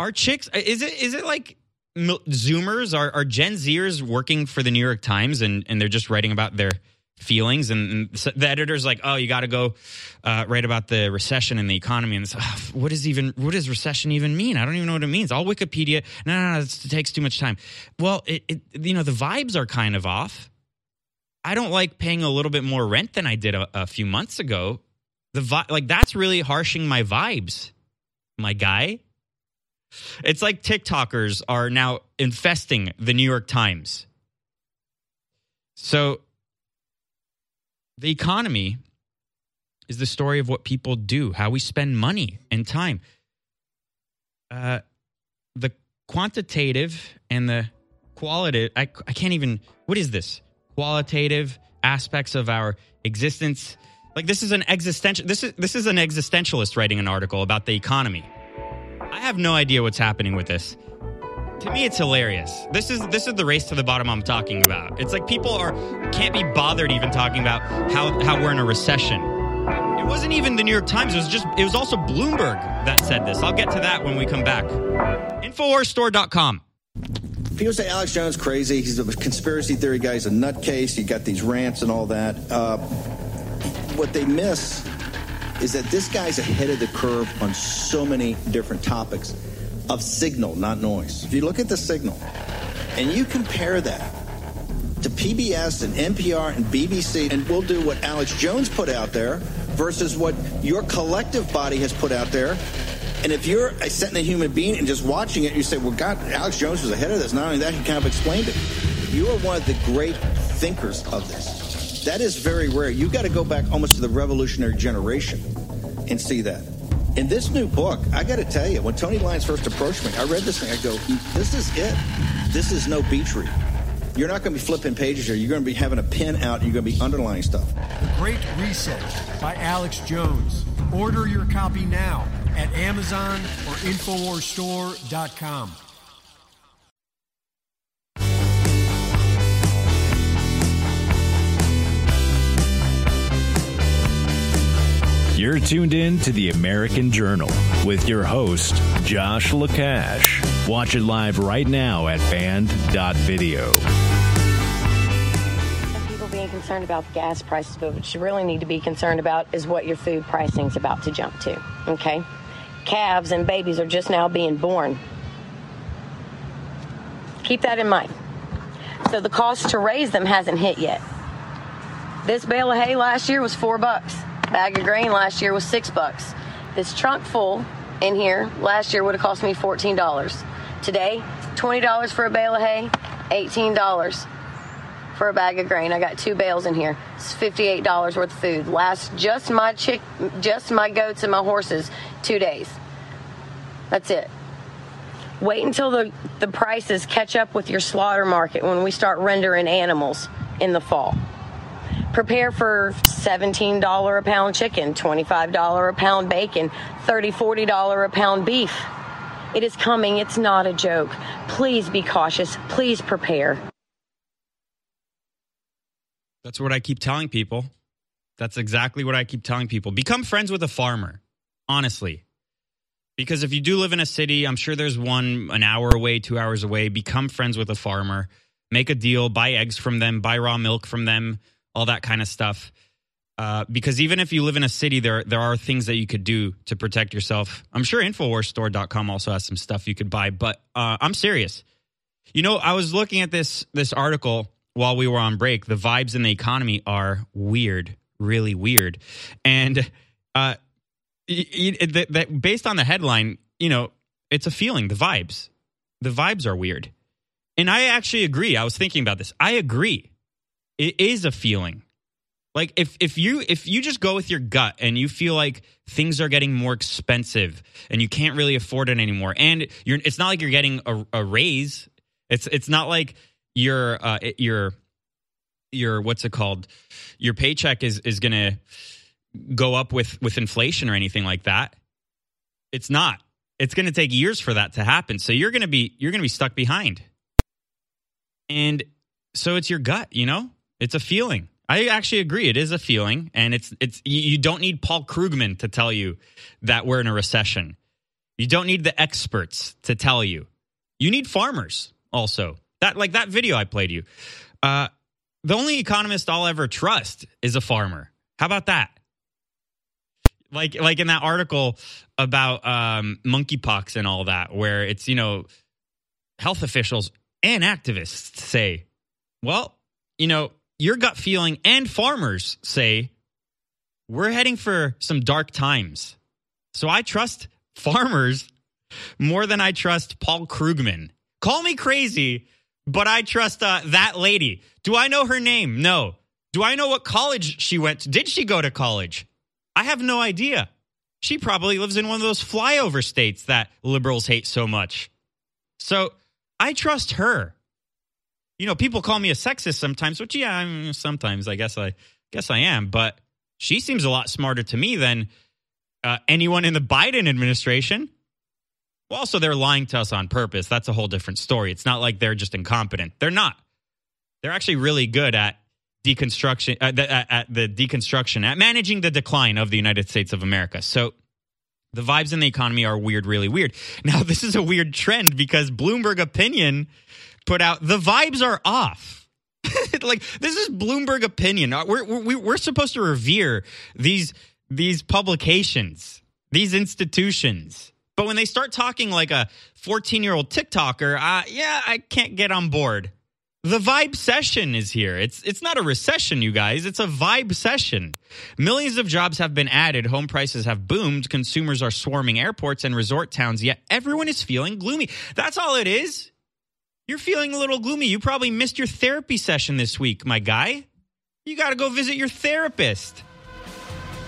Are chicks is it is it like zoomers are are Gen Zers working for the New York Times and and they're just writing about their feelings and, and the editor's like oh you got to go uh, write about the recession and the economy and "Ah, what is even what does recession even mean? I don't even know what it means. All wikipedia no no no it takes too much time. Well it, it you know the vibes are kind of off. I don't like paying a little bit more rent than i did a, a few months ago. The vi- like that's really harshing my vibes, my guy. It's like TikTokers are now infesting the New York Times. So the economy is the story of what people do, how we spend money and time. Uh, the quantitative and the qualitative, I, I can't even, what is this? Qualitative aspects of our existence. Like this is an existential, this is, this is an existentialist writing an article about the economy. I have no idea what's happening with this. To me, it's hilarious. This is this is the race to the bottom I'm talking about. It's like people are can't be bothered even talking about how how we're in a recession. It wasn't even the New York Times. It was just it was also Bloomberg that said this. I'll get to that when we come back. Infowarsstore.com. People say Alex Jones crazy. He's a conspiracy theory guy. He's a nutcase. You got these rants and all that. Uh, what they miss is that this guy's ahead of the curve on so many different topics of signal, not noise. If you look at the signal and you compare that to PBS and NPR and BBC, and we'll do what Alex Jones put out there versus what your collective body has put out there. And if you're a sentient human being and just watching it, you say, well, God, Alex Jones was ahead of this. Not only that, he kind of explained it. You are one of the great thinkers of this. That is very rare. You got to go back almost to the revolutionary generation and see that. In this new book, I got to tell you, when Tony Lyons first approached me, I read this thing. I go, hmm, this is it. This is no beach read. You're not going to be flipping pages here. You're going to be having a pen out you're going to be underlining stuff. The Great Reset by Alex Jones. Order your copy now at Amazon or InfoWarsStore.com. You're tuned in to the American Journal with your host, Josh Lacash. Watch it live right now at band.video. People being concerned about the gas prices, but what you really need to be concerned about is what your food pricing is about to jump to. Okay? Calves and babies are just now being born. Keep that in mind. So the cost to raise them hasn't hit yet. This bale of hay last year was four bucks. Bag of grain last year was six bucks. This trunk full in here last year would have cost me fourteen dollars. Today, twenty dollars for a bale of hay, eighteen dollars for a bag of grain. I got two bales in here. It's fifty-eight dollars worth of food. Last just my chick, just my goats and my horses, two days. That's it. Wait until the, the prices catch up with your slaughter market when we start rendering animals in the fall. Prepare for $17 a pound chicken, $25 a pound bacon, $30, $40 a pound beef. It is coming. It's not a joke. Please be cautious. Please prepare. That's what I keep telling people. That's exactly what I keep telling people. Become friends with a farmer, honestly. Because if you do live in a city, I'm sure there's one an hour away, two hours away. Become friends with a farmer, make a deal, buy eggs from them, buy raw milk from them, all that kind of stuff. Uh, because even if you live in a city, there there are things that you could do to protect yourself. I'm sure Infowarsstore.com also has some stuff you could buy, but uh, I'm serious. You know, I was looking at this this article while we were on break. The vibes in the economy are weird, really weird, and uh, that based on the headline, you know, it's a feeling. The vibes, the vibes are weird, and I actually agree. I was thinking about this. I agree. It is a feeling. Like if if you if you just go with your gut and you feel like things are getting more expensive and you can't really afford it anymore, and you're it's not like you're getting a, a raise. It's it's not like your uh, your your what's it called? Your paycheck is is gonna go up with with inflation or anything like that. It's not. It's gonna take years for that to happen. So you're gonna be you're gonna be stuck behind. And so it's your gut, you know? It's a feeling. I actually agree. It is a feeling, and it's it's you don't need Paul Krugman to tell you that we're in a recession. You don't need the experts to tell you. You need farmers also. That like that video I played you. Uh, the only economist I'll ever trust is a farmer. How about that? Like like in that article about um, monkeypox and all that, where it's you know health officials and activists say, well, you know, your gut feeling and farmers say we're heading for some dark times. So I trust farmers more than I trust Paul Krugman. Call me crazy, but I trust uh, that lady. Do I know her name? No. Do I know what college she went to? Did she go to college? I have no idea. She probably lives in one of those flyover states that liberals hate so much. So I trust her. You know, people call me a sexist sometimes, which yeah, I'm, sometimes I guess I guess I am, but she seems a lot smarter to me than uh, anyone in the Biden administration. Well, also, they're lying to us on purpose. That's a whole different story. It's not like they're just incompetent. They're not. They're actually really good at deconstruction, uh, the, at, at the deconstruction, at managing the decline of the United States of America. So the vibes in the economy are weird, really weird. Now, this is a weird trend because Bloomberg Opinion put out the vibes are off. like this is Bloomberg Opinion. Uh, We're, we're we're supposed to revere these these publications, these institutions. But when they start talking like a 14 year old TikToker, uh, yeah, I can't get on board. The vibe session is here. It's it's not a recession, you guys. It's a vibe session. Millions of jobs have been added, home prices have boomed, consumers are swarming airports and resort towns, yet everyone is feeling gloomy. That's all it is. You're feeling a little gloomy. You probably missed your therapy session this week, my guy. You got to go visit your therapist.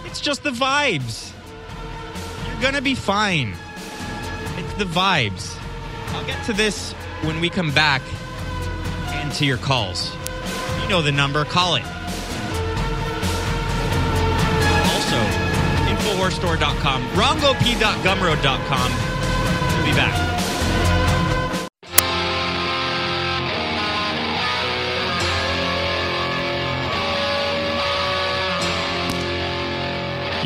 It's just the vibes. You're going to be fine. It's the vibes. I'll get to this when we come back and to your calls. You know the number, call it. Also, InfoWarsStore.com, RongoP.gumroad.com. We'll be back.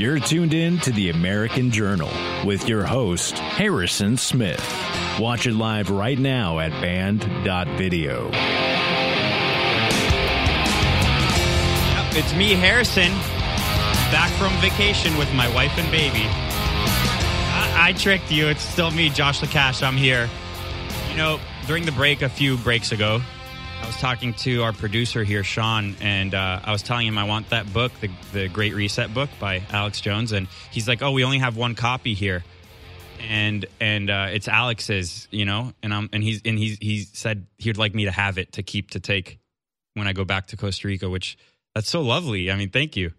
You're tuned in to the American Journal with your host, Harrison Smith. Watch it live right now at band.video. It's me, Harrison, back from vacation with my wife and baby. I, I tricked you. It's still me, Josh LaCash. I'm here. You know, during the break a few breaks ago, I was talking to our producer here, Sean, and uh, I was telling him I want that book, the, the Great Reset book by Alex Jones, and he's like, "Oh, we only have one copy here." and and uh, it's Alex's, you know, and um and he's and he's he said he would like me to have it to keep to take when I go back to Costa Rica, which that's so lovely. I mean, thank you.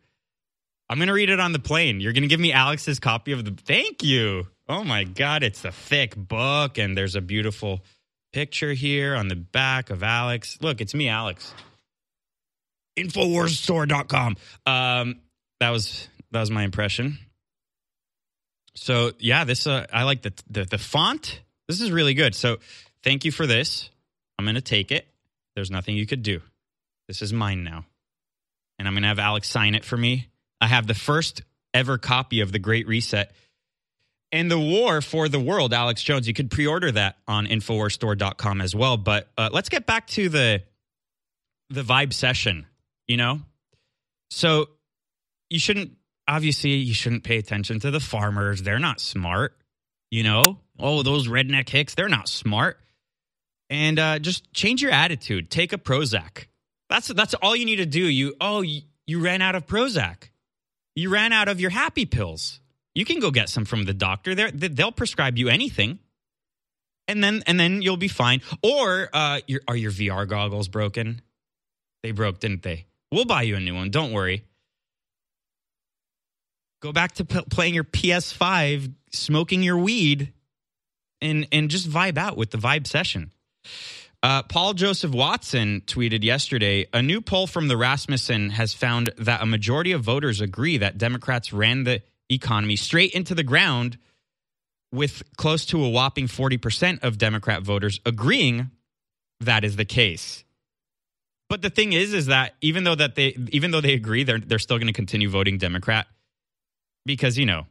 I'm gonna read it on the plane. You're gonna give me Alex's copy of the. Thank you. Oh my God, it's a thick book, and there's a beautiful picture here on the back of Alex. Look, it's me, Alex. Infowarsstore.com. Um, that was that was my impression. So yeah, this uh, I like the, the the font. This is really good. So thank you for this. I'm gonna take it. There's nothing you could do. This is mine now, and I'm gonna have Alex sign it for me. I have the first ever copy of the Great Reset and the War for the World. Alex Jones. You could pre-order that on Infowarsstore.com as well. But uh, let's get back to the the vibe session. You know, so you shouldn't obviously you shouldn't pay attention to the farmers. They're not smart. You know, oh, those redneck hicks, they're not smart. And uh, just change your attitude. Take a Prozac. That's that's all you need to do. You oh you, you ran out of Prozac. You ran out of your happy pills. You can go get some from the doctor. They're, they'll prescribe you anything, and then and then you'll be fine. Or uh, your, are your VR goggles broken? They broke, didn't they? We'll buy you a new one. Don't worry. Go back to p- playing your PS5, smoking your weed, and and just vibe out with the vibe session. Uh, Paul Joseph Watson tweeted yesterday a new poll from the Rasmussen has found that a majority of voters agree that Democrats ran the economy straight into the ground, with close to a whopping 40% of Democrat voters agreeing that is the case. But the thing is, is that even though that they even though they agree, they're they're still going to continue voting Democrat because you know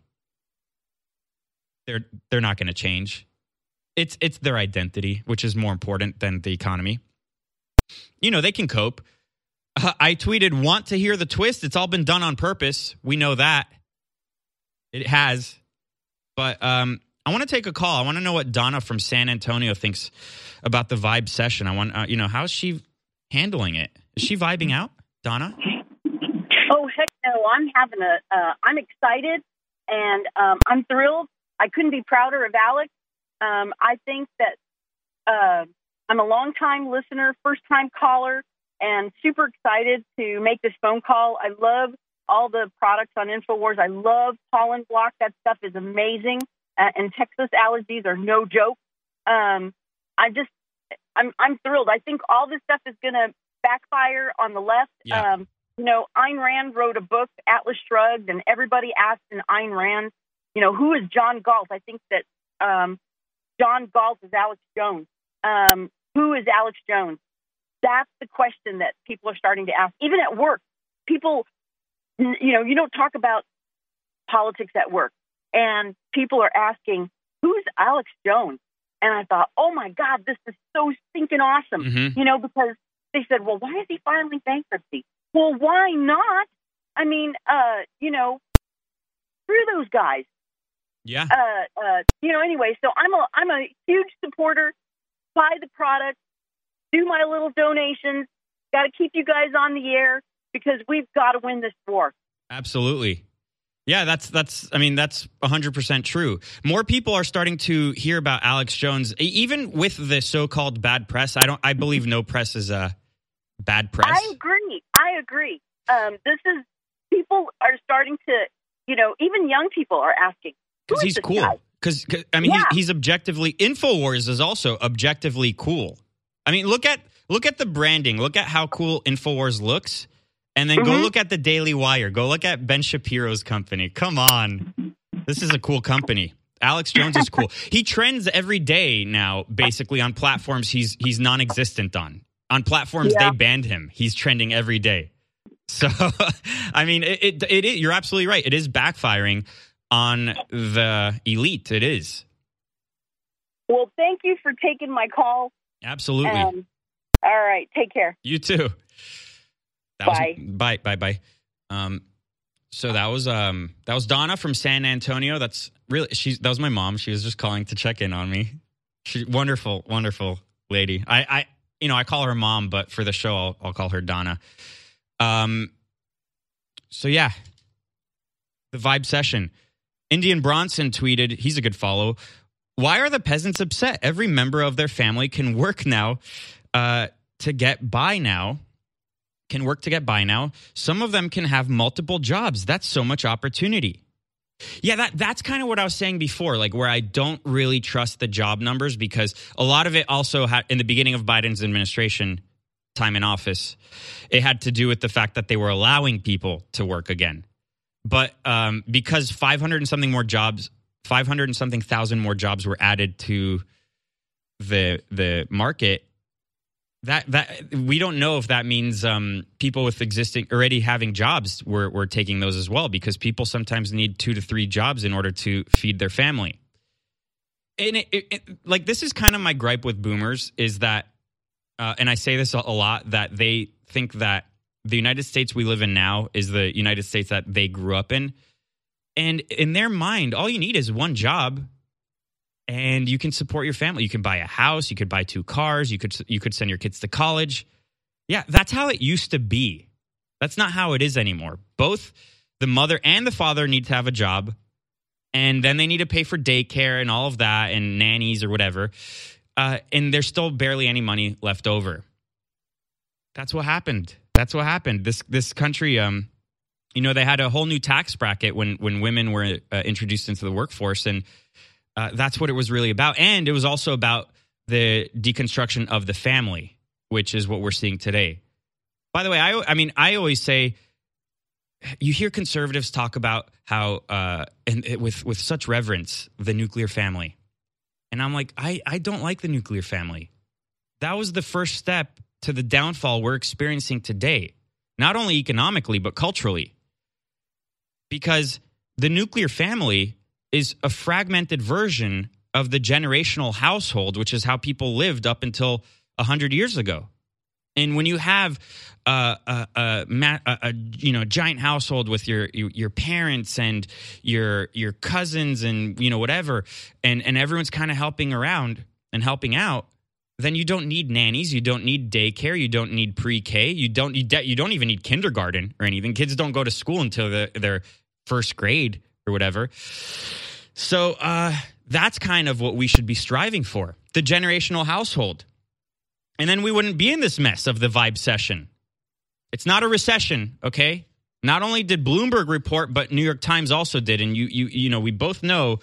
they're they're not going to change. It's it's their identity, which is more important than the economy. You know they can cope. Uh, I tweeted, "Want to hear the twist? It's all been done on purpose. We know that it has." But um, I want to take a call. I want to know what Donna from San Antonio thinks about the vibe session. I want, uh, you know, how's she handling it? Is she vibing out, Donna? Oh heck no! I'm having a, uh, I'm excited and um, I'm thrilled. I couldn't be prouder of Alex. Um, I think that uh, I'm a long time listener, first time caller, and super excited to make this phone call. I love all the products on InfoWars. I love pollen block. That stuff is amazing. Uh, and Texas allergies are no joke. Um, I just, I'm, I'm thrilled. I think all this stuff is going to backfire on the left. Yeah. Um, you know, Ayn Rand wrote a book, Atlas Shrugged, and everybody asked in Ayn Rand, you know, who is John Galt? I think that um, John Galt is Alex Jones. Um, who is Alex Jones? That's the question that people are starting to ask. Even at work, people, you know, you don't talk about politics at work, and people are asking, who's Alex Jones? And I thought, oh my God, this is so stinking awesome. Mhm. You know, because they said, well, why is he filing bankruptcy? Well, why not? I mean, uh, you know, screw those guys. Yeah. Uh, uh, you know, anyway, so I'm a I'm a huge supporter. Buy the product, do my little donations. Got to keep you guys on the air because we've got to win this war. Absolutely. Yeah, that's that's I mean that's 100% true. More people are starting to hear about Alex Jones even with the so-called bad press. I don't I believe no press is a bad press. I agree. I agree. Um, this is people are starting to, you know, even young people are asking. Cuz he's cool. Cuz I mean Yeah. he's, he's objectively Infowars is also objectively cool. I mean look at look at the branding. Look at how cool Infowars looks. And then go Mhm. look at the Daily Wire. Go look at Ben Shapiro's company. Come on. This is a cool company. Alex Jones is cool. He trends every day now, basically on platforms he's he's non-existent on. On platforms Yeah. they banned him. He's trending every day. So, I mean, it, it, it, it you're absolutely right. It is backfiring on the elite. It is Well, thank you for taking my call. absolutely. Um, all right, take care. You too. That Bye. Was, bye. Bye. Bye. Um, so that was um that was Donna from San Antonio. That's really she's that was my mom. She was just calling to check in on me. She wonderful, wonderful lady. I I you know I call her mom, but for the show I'll I'll call her Donna. Um. So yeah, the vibe session. Indian Bronson tweeted, he's a good follow. Why are the peasants upset? Every member of their family can work now uh, to get by now. Can work to get by now. Some of them can have multiple jobs. That's so much opportunity. Yeah, that that's kind of what I was saying before, like where I don't really trust the job numbers because a lot of it also had in the beginning of Biden's administration time in office, it had to do with the fact that they were allowing people to work again. But um, because 500 and something more jobs, 500 and something thousand more jobs were added to the the market, that that we don't know if that means um, people with existing already having jobs were were taking those as well because people sometimes need two to three jobs in order to feed their family. And it, it, it, like this is kind of my gripe with boomers is that, uh, and I say this a, a lot that they think that the United States we live in now is the United States that they grew up in, and in their mind, all you need is one job and you can support your family. You can buy a house, you could buy two cars, you could you could send your kids to college. Yeah, that's how it used to be. That's not how it is anymore. Both the mother and the father need to have a job, and then they need to pay for daycare and all of that and nannies or whatever. Uh, and there's still barely any money left over. That's what happened. That's what happened. This this country, um, you know, they had a whole new tax bracket when when women were uh, introduced into the workforce, and uh, that's what it was really about. And it was also about the deconstruction of the family, which is what we're seeing today. By the way, I, I mean, I always say, you hear conservatives talk about how, uh, and it, with with such reverence, the nuclear family, and I'm like, I I don't like the nuclear family. That was the first step to the downfall we're experiencing today, not only economically but culturally, because the nuclear family is a fragmented version of the generational household, which is how people lived up until 100 years ago. And when you have uh, a, a, a, you know giant household with your, your your parents and your your cousins and you know whatever, and and everyone's kind of helping around and helping out, then you don't need nannies, you don't need daycare, you don't need pre-K, you don't you, de- you don't even need kindergarten or anything. Kids don't go to school until the, their first grade or whatever. So uh, that's kind of what we should be striving for: the generational household, and then we wouldn't be in this mess of the vibe session. It's not a recession, okay? Not only did Bloomberg report, but New York Times also did, and you you you know we both know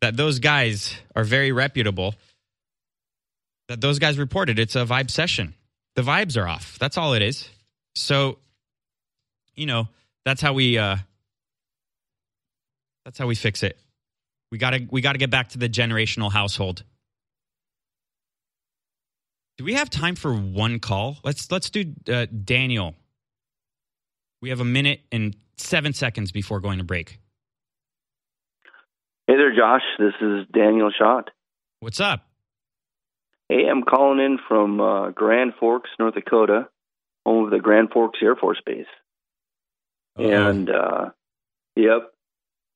that those guys are very reputable. That those guys reported it's a vibe session. The vibes are off. That's all it is. So, you know, that's how we uh that's how we fix it. We got to we got to get back to the generational household. Do we have time for one call? Let's let's do uh, Daniel. We have a minute and 7 seconds before going to break. Hey there, Josh. This is Daniel Schott. What's up? Hey, I'm calling in from uh, Grand Forks, North Dakota, home of the Grand Forks Air Force Base. And, uh, yep.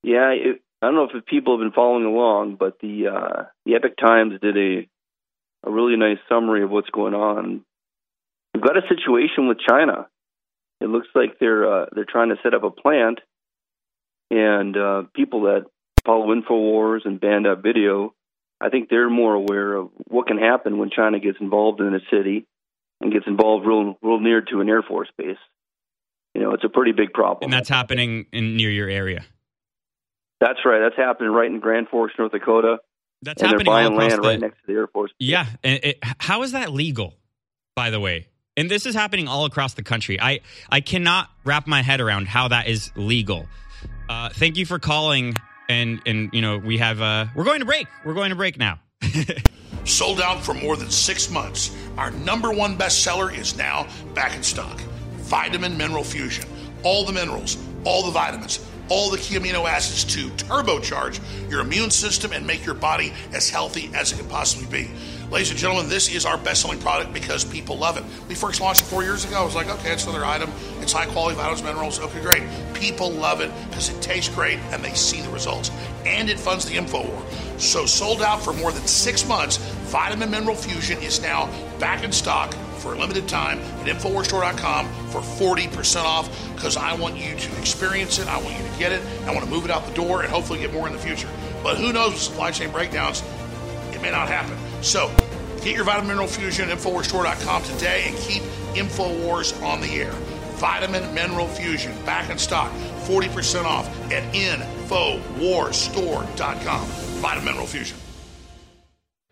Yeah, it, I don't know if people have been following along, but the uh, the Epoch Times did a a really nice summary of what's going on. We've got a situation with China. It looks like they're uh, they're trying to set up a plant, and uh, people that follow Infowars and Banned.Video, I think they're more aware of what can happen when China gets involved in a city and gets involved real real near to an air force base. You know, it's a pretty big problem. And that's happening in near your area. That's right. That's happening right in Grand Forks, North Dakota. That's and happening they're all buying across land the- right next to the Air Force. Yeah, and it, how is that legal? By the way, and this is happening all across the country. I I cannot wrap my head around how that is legal. Uh, thank you for calling, and and you know we have uh, we're going to break. We're going to break now. Sold out for more than six months. Our number one bestseller is now back in stock. Vitamin Mineral Fusion. All the minerals, all the vitamins, all the key amino acids to turbocharge your immune system and make your body as healthy as it can possibly be. Ladies and gentlemen, this is our best selling product because people love it. We first launched it four years ago. I was like, okay, it's another item. It's high quality vitamins, minerals. Okay, great. People love it because it tastes great and they see the results. And it funds the info war. So sold out for more than six months, Vitamin Mineral Fusion is now back in stock for a limited time at InfoWarsStore.com for 40% off because I want you to experience it. I want you to get it. I want to move it out the door and hopefully get more in the future. But who knows with supply chain breakdowns, it may not happen. So get your Vitamin Mineral Fusion at InfoWarsStore.com today and keep InfoWars on the air. Vitamin Mineral Fusion back in stock, 40% off at InfoWarsStore.com. Vitamin Mineral Fusion.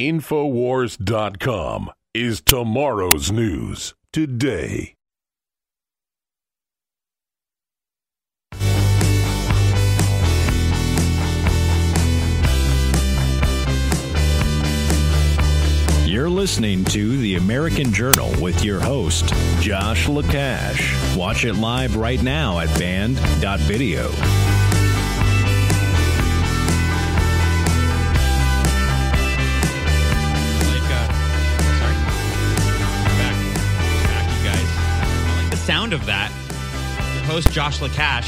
Infowars.com is tomorrow's news today. You're listening to The American Journal with your host, Josh Lekach. Watch it live right now at banned.video. sound of that. Your host Josh Lekach.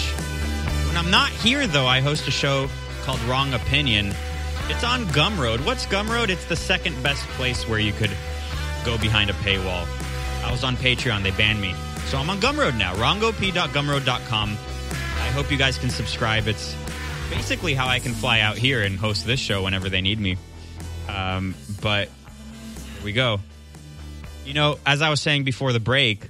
When I'm not here, though, I host a show called Wrong Opinion. It's on Gumroad. What's Gumroad? It's the second best place where you could go behind a paywall. I was on Patreon. They banned me. So I'm on Gumroad now. wrongop.gumroad.com. I hope you guys can subscribe. It's basically how I can fly out here and host this show whenever they need me. Um, but Here we go. You know, as I was saying before the break,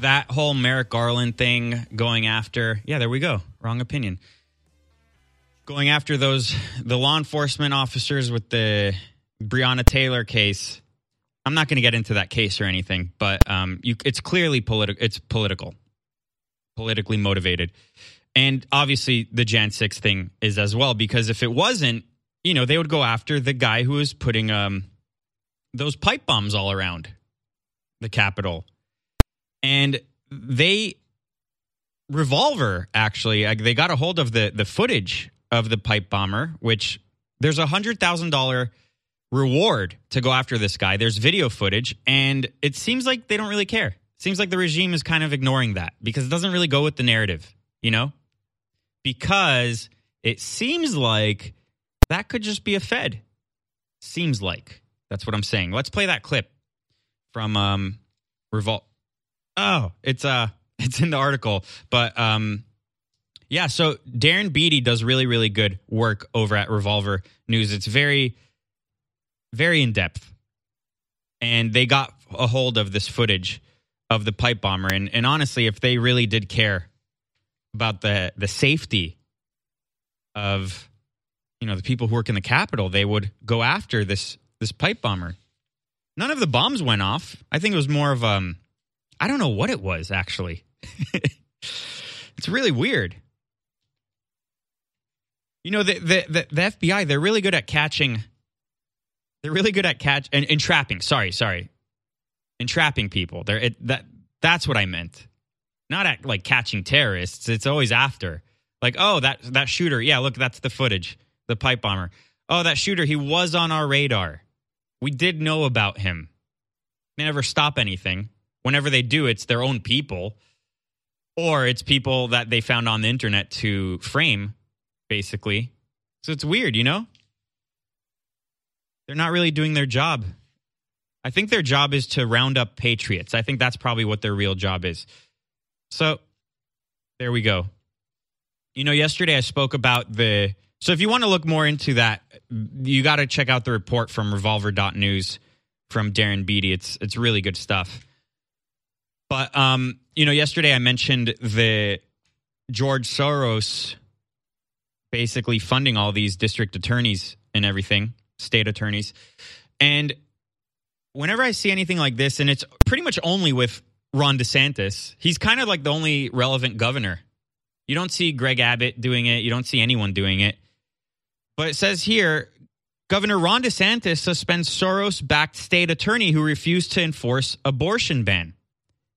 that whole Merrick Garland thing going after, yeah, there we go. Wrong opinion. Going after those, the law enforcement officers with the Breonna Taylor case. I'm not going to get into that case or anything, but um, you, it's clearly political. It's political, politically motivated, and obviously the Jan 6 thing is as well. Because if it wasn't, you know, they would go after the guy who was putting um, those pipe bombs all around the Capitol, and they revolver actually they got a hold of the the footage of the pipe bomber, which there's a hundred thousand dollar reward to go after this guy. There's video footage, and it seems like they don't really care. seems like the regime is kind of ignoring that because it doesn't really go with the narrative, you know? Because it seems like that could just be a Fed. Seems like. That's what I'm saying. Let's play that clip from um Revolt. Oh, it's uh it's in the article, but um yeah, so Darren Beattie does really really good work over at Revolver News. It's very very in depth. And they got a hold of this footage of the pipe bomber. And, and honestly, if they really did care about the, the safety of you know the people who work in the Capitol, they would go after this this pipe bomber. None of the bombs went off. I think it was more of um I don't know what it was actually. it's really weird. You know the, the the the FBI they're really good at catching they're really good at catch and entrapping. Sorry, sorry, entrapping people. They're it, that. That's what I meant. Not at like catching terrorists. It's always after. Like, oh, that that shooter. Yeah, look, that's the footage. The pipe bomber. Oh, that shooter. He was on our radar. We did know about him. They never stop anything. Whenever they do, it's their own people, or it's people that they found on the internet to frame, basically. So it's weird, you know they're not really doing their job. I think their job is to round up patriots. I think that's probably what their real job is. So there we go. You know, yesterday I spoke about the. So if you want to look more into that, you got to check out the report from revolver.news from Darren Beattie. It's it's really good stuff. But um, you know, yesterday I mentioned the George Soros basically funding all these district attorneys and everything state attorneys. And whenever I see anything like this, and it's pretty much only with Ron DeSantis, he's kind of like the only relevant governor. You don't see Greg Abbott doing it, you don't see anyone doing it. But it says here Governor Ron DeSantis suspends Soros backed state attorney who refused to enforce abortion ban.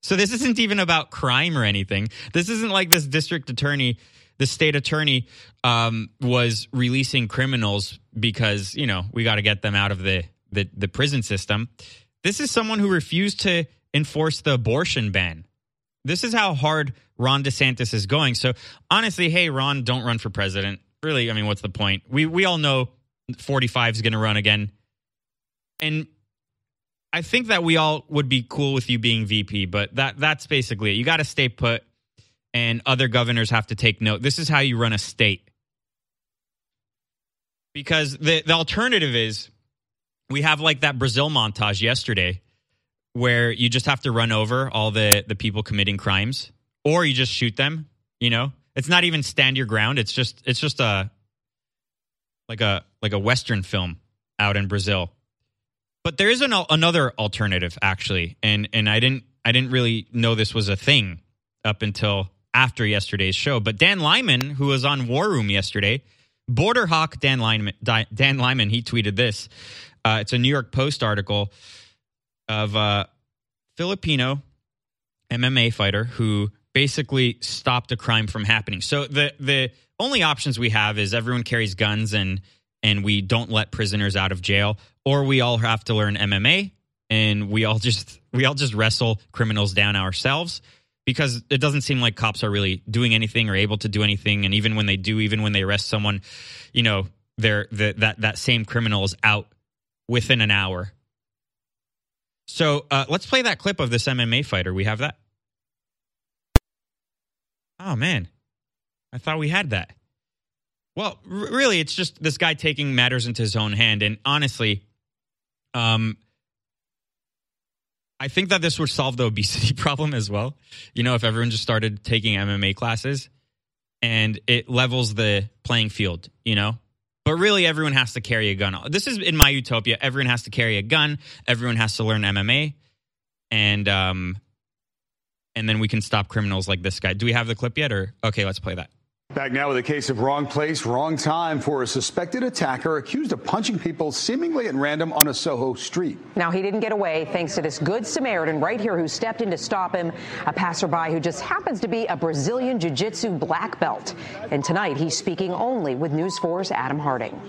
So this isn't even about crime or anything. This isn't like this district attorney the state attorney um, was releasing criminals because you know we got to get them out of the, the the prison system. This is someone who refused to enforce the abortion ban. This is how hard Ron DeSantis is going. So honestly, hey Ron, don't run for president. Really, I mean, what's the point? We we all know 45 is going to run again, and I think that we all would be cool with you being VP, but that that's basically it. You got to stay put and other governors have to take note. This is how you run a state. Because the, the alternative is we have like that Brazil montage yesterday where you just have to run over all the, the people committing crimes or you just shoot them, you know? It's not even stand your ground. It's just it's just a like a like a western film out in Brazil. But there is an, another alternative actually, and and I didn't I didn't really know this was a thing up until after yesterday's show. But Dan Lyman, who was on War Room yesterday, Border Hawk Dan Lyman, Dan Lyman, he tweeted this. Uh, it's a New York Post article of a Filipino MMA fighter who basically stopped a crime from happening. So the the only options we have is everyone carries guns and and we don't let prisoners out of jail, or we all have to learn MMA and we all just we all just wrestle criminals down ourselves because it doesn't seem like cops are really doing anything or able to do anything. And even when they do even when they arrest someone you know they're the, that that same criminal is out within an hour. So uh, let's play that clip of this mma fighter. We have that? Oh man. I thought we had that. Well r- really it's just this guy taking matters into his own hand. And honestly Um, I think that this would solve the obesity problem as well. You know, if everyone just started taking MMA classes and it levels the playing field, you know? But really, everyone has to carry a gun. This is in my utopia. Everyone has to carry a gun. Everyone has to learn MMA, and um, and then we can stop criminals like this guy. Do we have the clip yet? Or okay, let's play that. Back now with a case of wrong place, wrong time for a suspected attacker accused of punching people seemingly at random on a Soho street. Now, he didn't get away thanks to this good Samaritan right here who stepped in to stop him, a passerby who just happens to be a Brazilian Jiu Jitsu black belt. And tonight, he's speaking only with News 4's Adam Harding.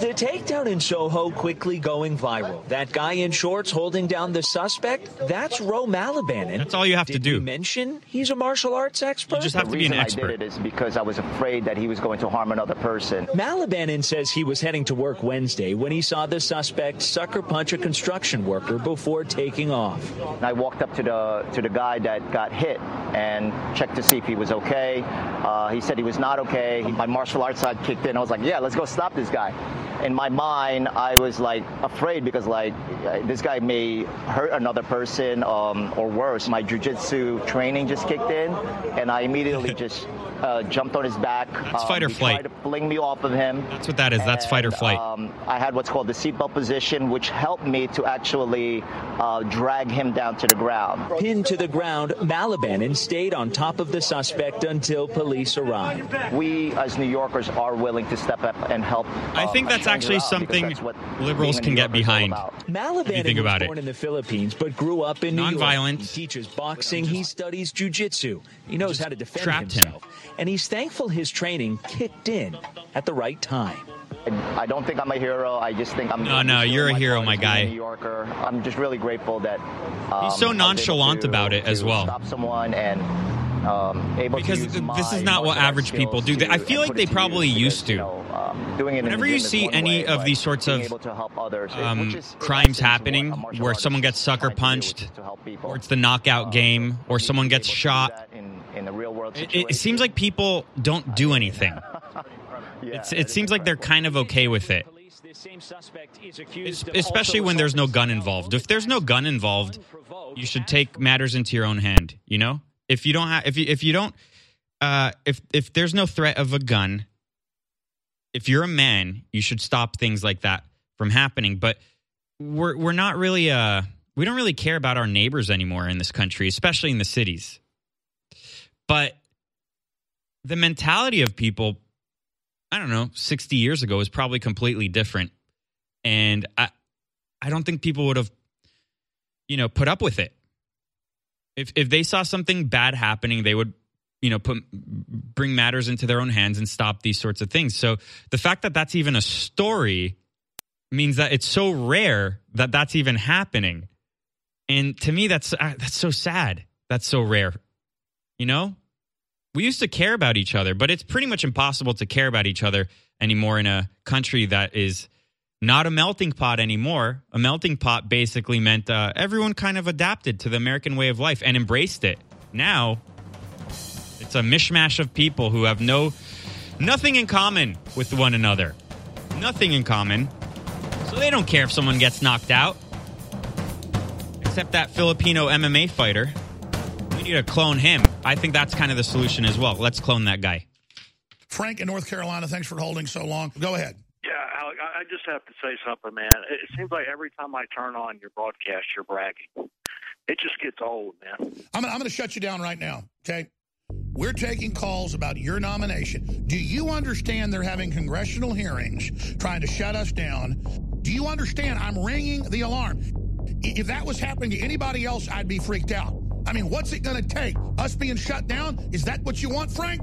The takedown in Soho quickly going viral. That guy in shorts holding down the suspect, that's Ro Malabanin. That's all you have Did to do. we mention he's a martial arts expert? You just have to be an reason expert. I did it is because I was afraid that he was going to harm another person. Malabanin says he was heading to work Wednesday when he saw the suspect sucker punch a construction worker before taking off. I walked up to the to the guy that got hit and checked to see if he was okay. Uh, he said he was not okay. My martial arts side kicked in. I was like, yeah, let's go stop this guy. In my mind, I was like afraid because like uh, this guy may hurt another person um, or worse. My jujitsu training just kicked in, and I immediately just uh, jumped on his back. That's Um, fight or he flight. tried to fling me off of him. That's what that is. That's fight or flight. Um, I had what's called the seatbelt position, which helped me to actually uh, drag him down to the ground. Pinned to the ground, Malabanin stayed on top of the suspect until police arrived. We, as New Yorkers, are willing to step up and help. I um, think that's stranger actually out something what liberals can get Yorker is all behind. about. Malabanin you think was about it. born in the Philippines but grew up in New York. Non-violent. He teaches boxing. He studies jujitsu. He knows how to defend trapped him. himself, and he's thankful his training kicked in at the right time. I don't think I'm a hero. I just think I'm. No, no, you're a hero, my guy. New Yorker. I'm just really grateful that. Um, He's so I was able nonchalant to- about it as well. Stop someone and. Um, able Because to use th- my this is not what average people do. I feel like they to probably use used to. You know, um, doing it Whenever you see any way, of these sorts of, able to help others, um, is, crimes essence, what a happening where someone gets sucker trying to do, punched, to help people. or it's the knockout game, or someone gets shot. in, in the real world It, it seems like people don't do anything. It's, it seems like they're kind of okay with it. Es- Especially when there's no gun involved. If there's no gun involved, you should take matters into your own hand. You know, if you don't have, if you if you don't, uh, if if there's no threat of a gun, if you're a man, you should stop things like that from happening. But we're we're not really uh we don't really care about our neighbors anymore in this country, especially in the cities. But the mentality of people, I don't know, 60 years ago is probably completely different. And I I don't think people would have you know, put up with it. If if they saw something bad happening, they would you know put bring matters into their own hands and stop these sorts of things. So the fact that that's even a story means that it's so rare that that's even happening. And to me that's uh, that's so sad. That's so rare. You know? We used to care about each other, but it's pretty much impossible to care about each other anymore in a country that is not a melting pot anymore. A melting pot basically meant uh, everyone kind of adapted to the American way of life and embraced it. Now, it's a mishmash of people who have no nothing in common with one another. Nothing in common. So they don't care if someone gets knocked out. Except that Filipino MMA fighter. We need to clone him. I think that's kind of the solution as well. Let's clone that guy. Frank in North Carolina, thanks for holding so long. Go ahead. I just have to say something, man. It it seems like every time I turn on your broadcast, you're bragging. It just gets old, man. I'm, I'm going to shut you down right now, okay? We're taking calls about your nomination. Do you understand they're having congressional hearings trying to shut us down? Do you understand I'm ringing the alarm? If that was happening to anybody else, I'd be freaked out. I mean, what's it going to take? Us being shut down? Is that what you want, Frank?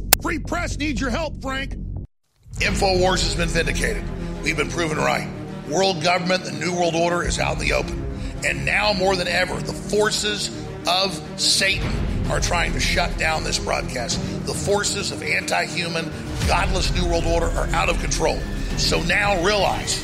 Free press needs your help, Frank. InfoWars has been vindicated. We've been proven right. World government, the New World Order is out in the open. And now more than ever, the forces of Satan are trying to shut down this broadcast. The forces of anti human, godless New World Order are out of control. So now realize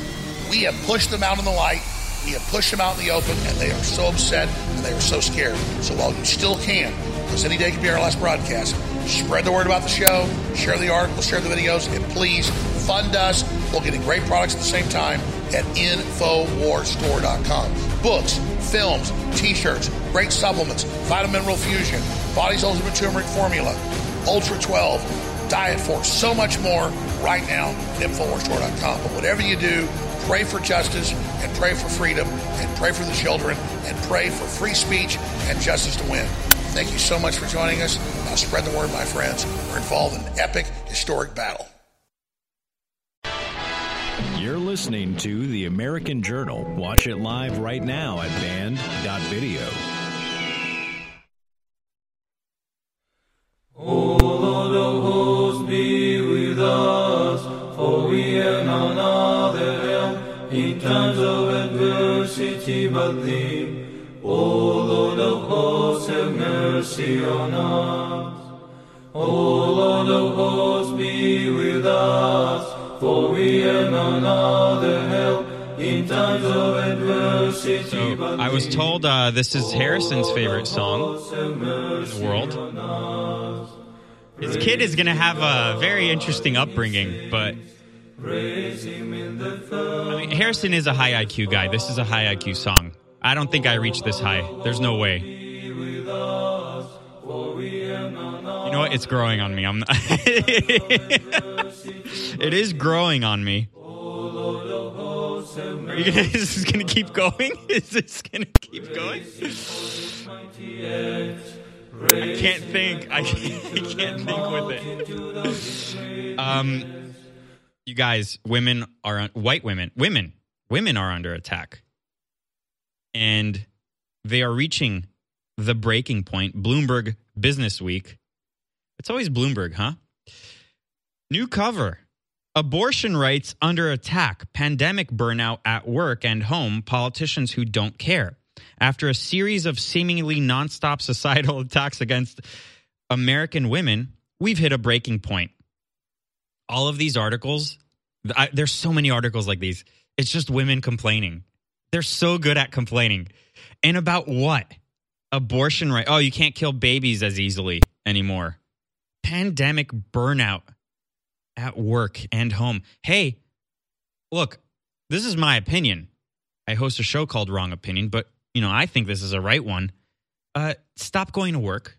we have pushed them out in the light, we have pushed them out in the open, and they are so upset and they are so scared. So while you still can, because any day could be our last broadcast, spread the word about the show, share the articles, share the videos, and please fund us while getting great products at the same time at InfoWarsStore.com. Books, films, t-shirts, great supplements, Vitamin Mineral Fusion, Body's Ultimate Turmeric Formula, Ultra 12, Diet Force, so much more right now at InfoWarsStore.com. But whatever you do, pray for justice and pray for freedom and pray for the children and pray for free speech and justice to win. Thank you so much for joining us. Now spread the word, my friends. We're involved in an epic, historic battle. You're listening to The American Journal. Watch it live right now at banned.video. O Lord of hosts, be with us, for we have none other help in times of adversity but thee. O Lord of hosts, have mercy on us. O Lord of hosts, be with us, for we have none other help in times of adversity but I was told uh, this is Harrison's favorite song in the world. His kid is going to have a very interesting upbringing, but Praise him in the I mean, Harrison is a high IQ guy. This is a high IQ song. I don't think I reach this high. There's no way. You know what? It's growing on me. I'm. not it is growing on me. Are you gonna, is this gonna keep going? Is this gonna keep going? I can't think. I can't, I can't think with it. Um, you guys, women are white women. Women, women are under attack, and they are reaching the breaking point. Bloomberg Business Week. It's always Bloomberg, huh? New cover. Abortion rights under attack, pandemic burnout at work and home, politicians who don't care. After a series of seemingly nonstop societal attacks against American women, we've hit a breaking point. All of these articles, I, there's so many articles like these. It's just women complaining. They're so good at complaining. And about what? Abortion right. Oh, you can't kill babies as easily anymore. Pandemic burnout at work and home. Hey, look, this is my opinion. I host a show called Wrong Opinion, but you know, I think this is a right one. Uh, stop going to work.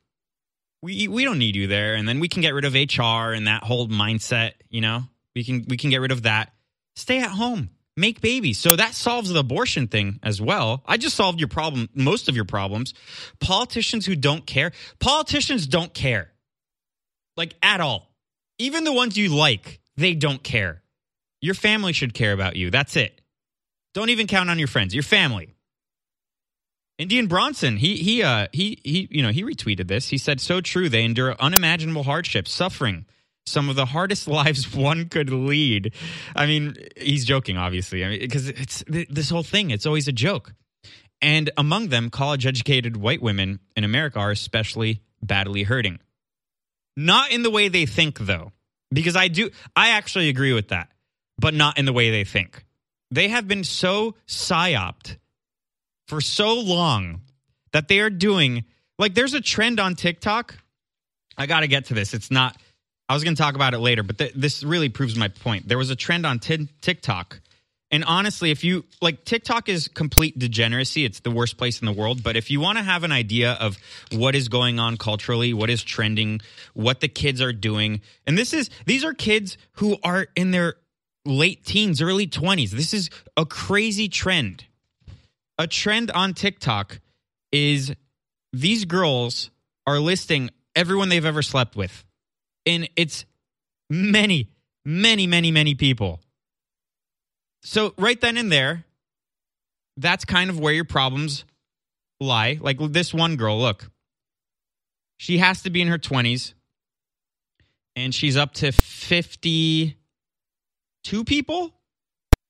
We we don't need you there, and then we can get rid of HR and that whole mindset. You know, we can we can get rid of that. Stay at home, make babies. So that solves the abortion thing as well. I just solved your problem, most of your problems. Politicians who don't care. Politicians don't care, like at all even the ones you like, they don't care. Your family should care about you. That's it. Don't even count on your friends. Your family. Indian Bronson, he he uh he he you know, he retweeted this. He said so true. They endure unimaginable hardships, suffering, some of the hardest lives one could lead. I mean, he's joking obviously. I mean, because it's this whole thing, it's always a joke. And among them, college educated white women in America are especially badly hurting. Not in the way they think, though, because I do, I actually agree with that, but not in the way they think. They have been so psyoped for so long that they are doing, like, there's a trend on TikTok. I got to get to this. It's not, I was going to talk about it later, but th- this really proves my point. There was a trend on t- TikTok. And honestly, if you like TikTok is complete degeneracy, it's the worst place in the world. But if you want to have an idea of what is going on culturally, what is trending, what the kids are doing, and this is these are kids who are in their late teens, early 20s. This is a crazy trend. A trend on TikTok is these girls are listing everyone they've ever slept with. And it's many, many, many, many people. So, right then and there, that's kind of where your problems lie. Like this one girl, look, she has to be in her 20s and she's up to 52 people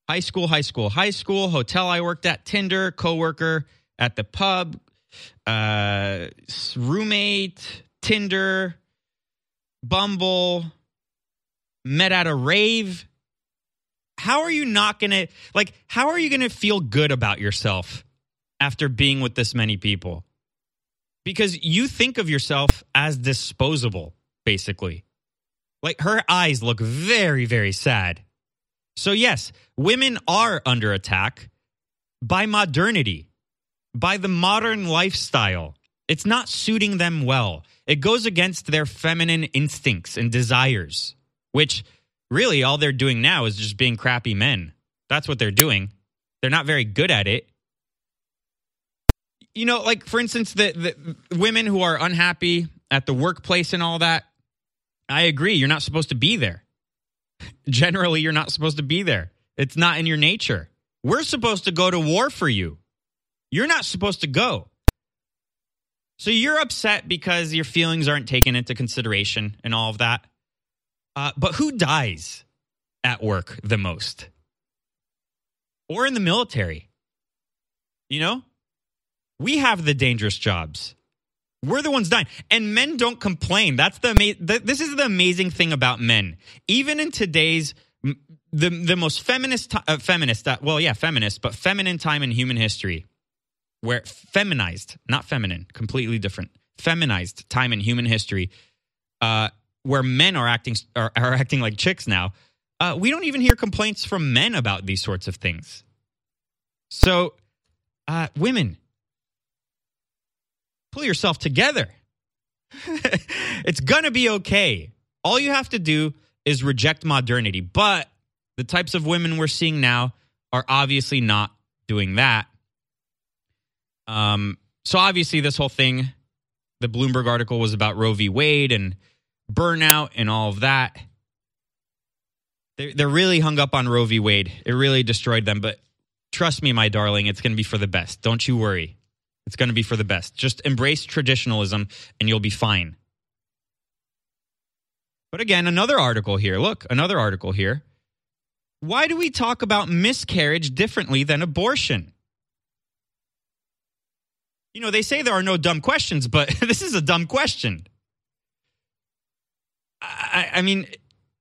High school, high school, high school, hotel I worked at, Tinder, coworker at the pub, uh, roommate, Tinder, Bumble, met at a rave. How are you not going to, like, how are you going to feel good about yourself after being with this many people? Because you think of yourself as disposable, basically. Like, her eyes look very, very sad. So, yes, women are under attack by modernity, by the modern lifestyle. It's not suiting them well. It goes against their feminine instincts and desires, which really all they're doing now is just being crappy men. That's what they're doing. They're not very good at it. You know, like for instance, the, the women who are unhappy at the workplace and all that, I agree. You're not supposed to be there. Generally, you're not supposed to be there. It's not in your nature. We're supposed to go to war for you. You're not supposed to go. So you're upset because your feelings aren't taken into consideration and all of that. Uh, but who dies at work the most? Or in the military? You know? We have the dangerous jobs. We're the ones dying, and men don't complain. That's the, ama- the this is the amazing thing about men. Even in today's the the most feminist uh, feminist uh, well yeah feminist but feminine time in human history, where feminized not feminine completely different feminized time in human history, uh, where men are acting are, are acting like chicks now. Uh, we don't even hear complaints from men about these sorts of things. So, uh, women, pull yourself together. it's to be okay. All you have to do is reject modernity. But the types of women we're seeing now are obviously not doing that. Um, so obviously, this whole thing, the Bloomberg article was about Roe v. Wade and burnout and all of that. They're, they're really hung up on Roe v. Wade. It really destroyed them. But trust me, my darling, it's going to be for the best. Don't you worry. It's going to be for the best. Just embrace traditionalism and you'll be fine. But again, another article here. Look, another article here. Why do we talk about miscarriage differently than abortion? You know, they say there are no dumb questions, but this is a dumb question. I, I mean,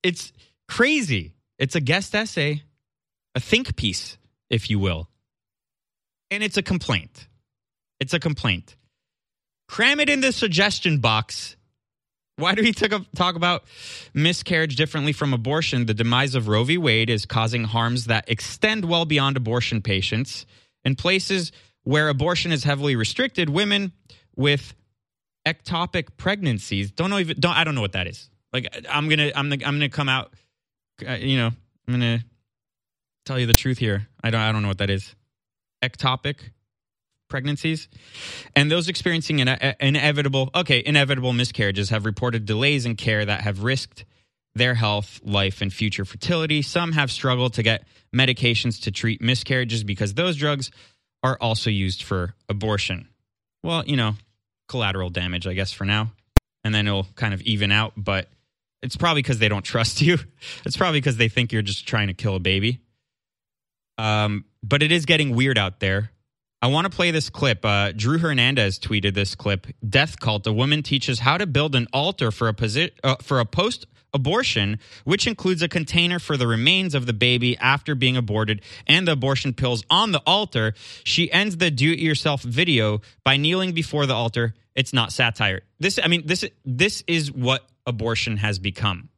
it's crazy. It's a guest essay, a think piece, if you will. And it's a complaint. It's a complaint. Cram it in the suggestion box. Why do we talk about miscarriage differently from abortion? The demise of Roe v. Wade is causing harms that extend well beyond abortion patients. In places where abortion is heavily restricted, women with ectopic pregnancies don't know even don't I don't know what that is. Like I'm gonna I'm I'm gonna come out, uh, you know I'm gonna tell you the truth here. I don't I don't know what that is. Ectopic pregnancies and those experiencing an, an inevitable okay inevitable miscarriages have reported delays in care that have risked their health life and future fertility some have struggled to get medications to treat miscarriages because those drugs are also used for abortion. Well you know collateral damage i guess for now. And then it'll kind of even out but it's probably because they don't trust you. It's probably because they think you're just trying to kill a baby. Um, but it is getting weird out there. I want to play this clip. Uh, Drew Hernandez tweeted this clip. Death cult: A woman teaches how to build an altar for a posi- uh, for a post abortion, which includes a container for the remains of the baby after being aborted and the abortion pills on the altar. She ends the do-it-yourself video by kneeling before the altar. It's not satire. This, I mean, this this is what abortion has become.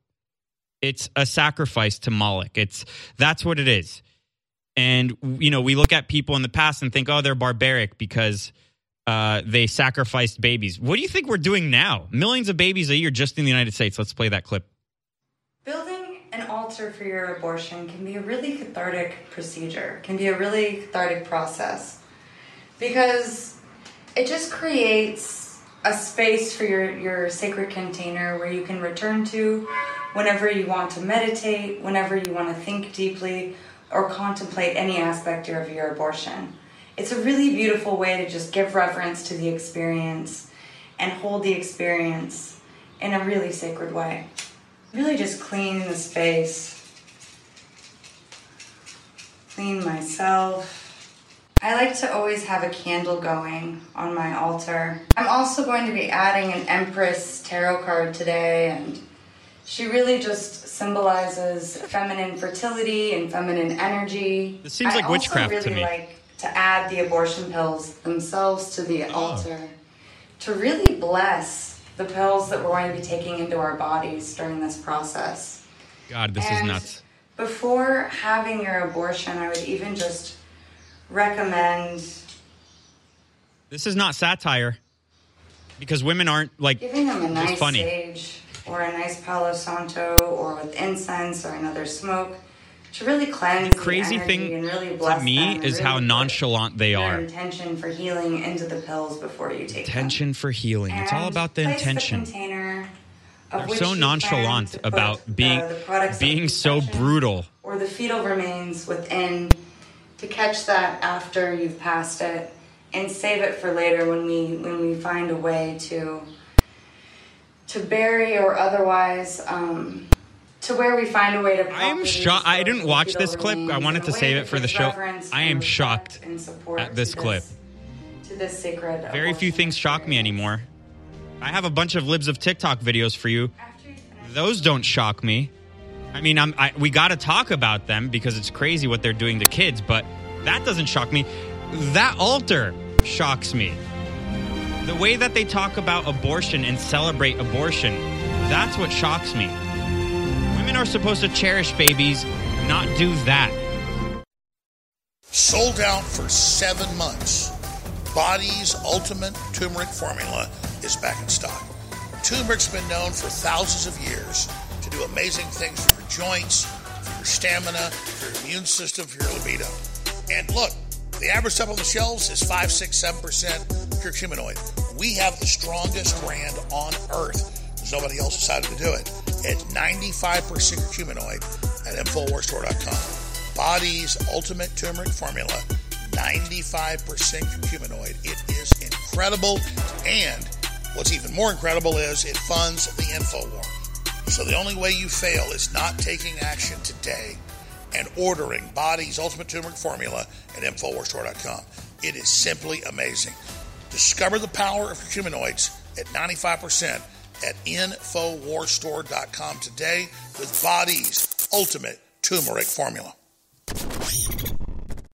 It's a sacrifice to Moloch. It's that's what it is. And, you know, we look at people in the past and think, oh, they're barbaric because uh, they sacrificed babies. What do you think we're doing now? Millions of babies a year just in the United States. Let's play that clip. Building an altar for your abortion can be a really cathartic procedure, can be a really cathartic process because it just creates a space for your, your sacred container where you can return to whenever you want to meditate, whenever you want to think deeply, or contemplate any aspect of your abortion. It's a really beautiful way to just give reverence to the experience and hold the experience in a really sacred way. Really just clean the space. clean myself. I like to always have a candle going on my altar. I'm also going to be adding an Empress tarot card today, and she really just symbolizes feminine fertility and feminine energy. This seems I like witchcraft also to really me. like to add the abortion pills themselves to the oh. altar to really bless the pills that we're going to be taking into our bodies during this process. God, this is nuts. Before having your abortion, I would even just recommend This is not satire because women aren't like giving them a nice funny. sage or a nice Palo Santo or with incense or another smoke to really cleanse Crazy the thing and really to me them and is how nonchalant they are. intention for healing into the pills before you take them. Intention for healing. It's all about the place intention. container of They're so nonchalant about the- being the being so brutal. or the fetal remains within to catch that after you've passed it and save it for later when we when we find a way to to bury or otherwise um, to where we find a way to I am shocked. I didn't watch this clip. I wanted to save it for the show. I am shocked at this clip. to this sacred Very few things shock me anymore. I have a bunch of libs of TikTok videos for you. Those don't shock me. I mean, I'm, I, we got to talk about them because it's crazy what they're doing to kids, but that doesn't shock me. That altar shocks me. The way that they talk about abortion and celebrate abortion, that's what shocks me. Women are supposed to cherish babies, not do that. Sold out for seven months. Body's Ultimate Turmeric Formula is back in stock. Turmeric's been known for thousands of years to do amazing things for your joints, for your stamina, for your immune system, for your libido. And look, the average stuff on the shelves is 5, 6, 7% curcuminoid. We have the strongest brand on earth. There's nobody else decided to do it. It's 95% curcuminoid at InfoWarsStore.com. Body's Ultimate Turmeric Formula, 95% curcuminoid. It is incredible. And what's even more incredible is it funds the InfoWar. So the only way you fail is not taking action today and ordering Body's Ultimate Turmeric Formula at InfoWarsStore.com. It is simply amazing. Discover the power of curcuminoids at 95% at InfoWarStore.com today with Body's Ultimate Turmeric Formula.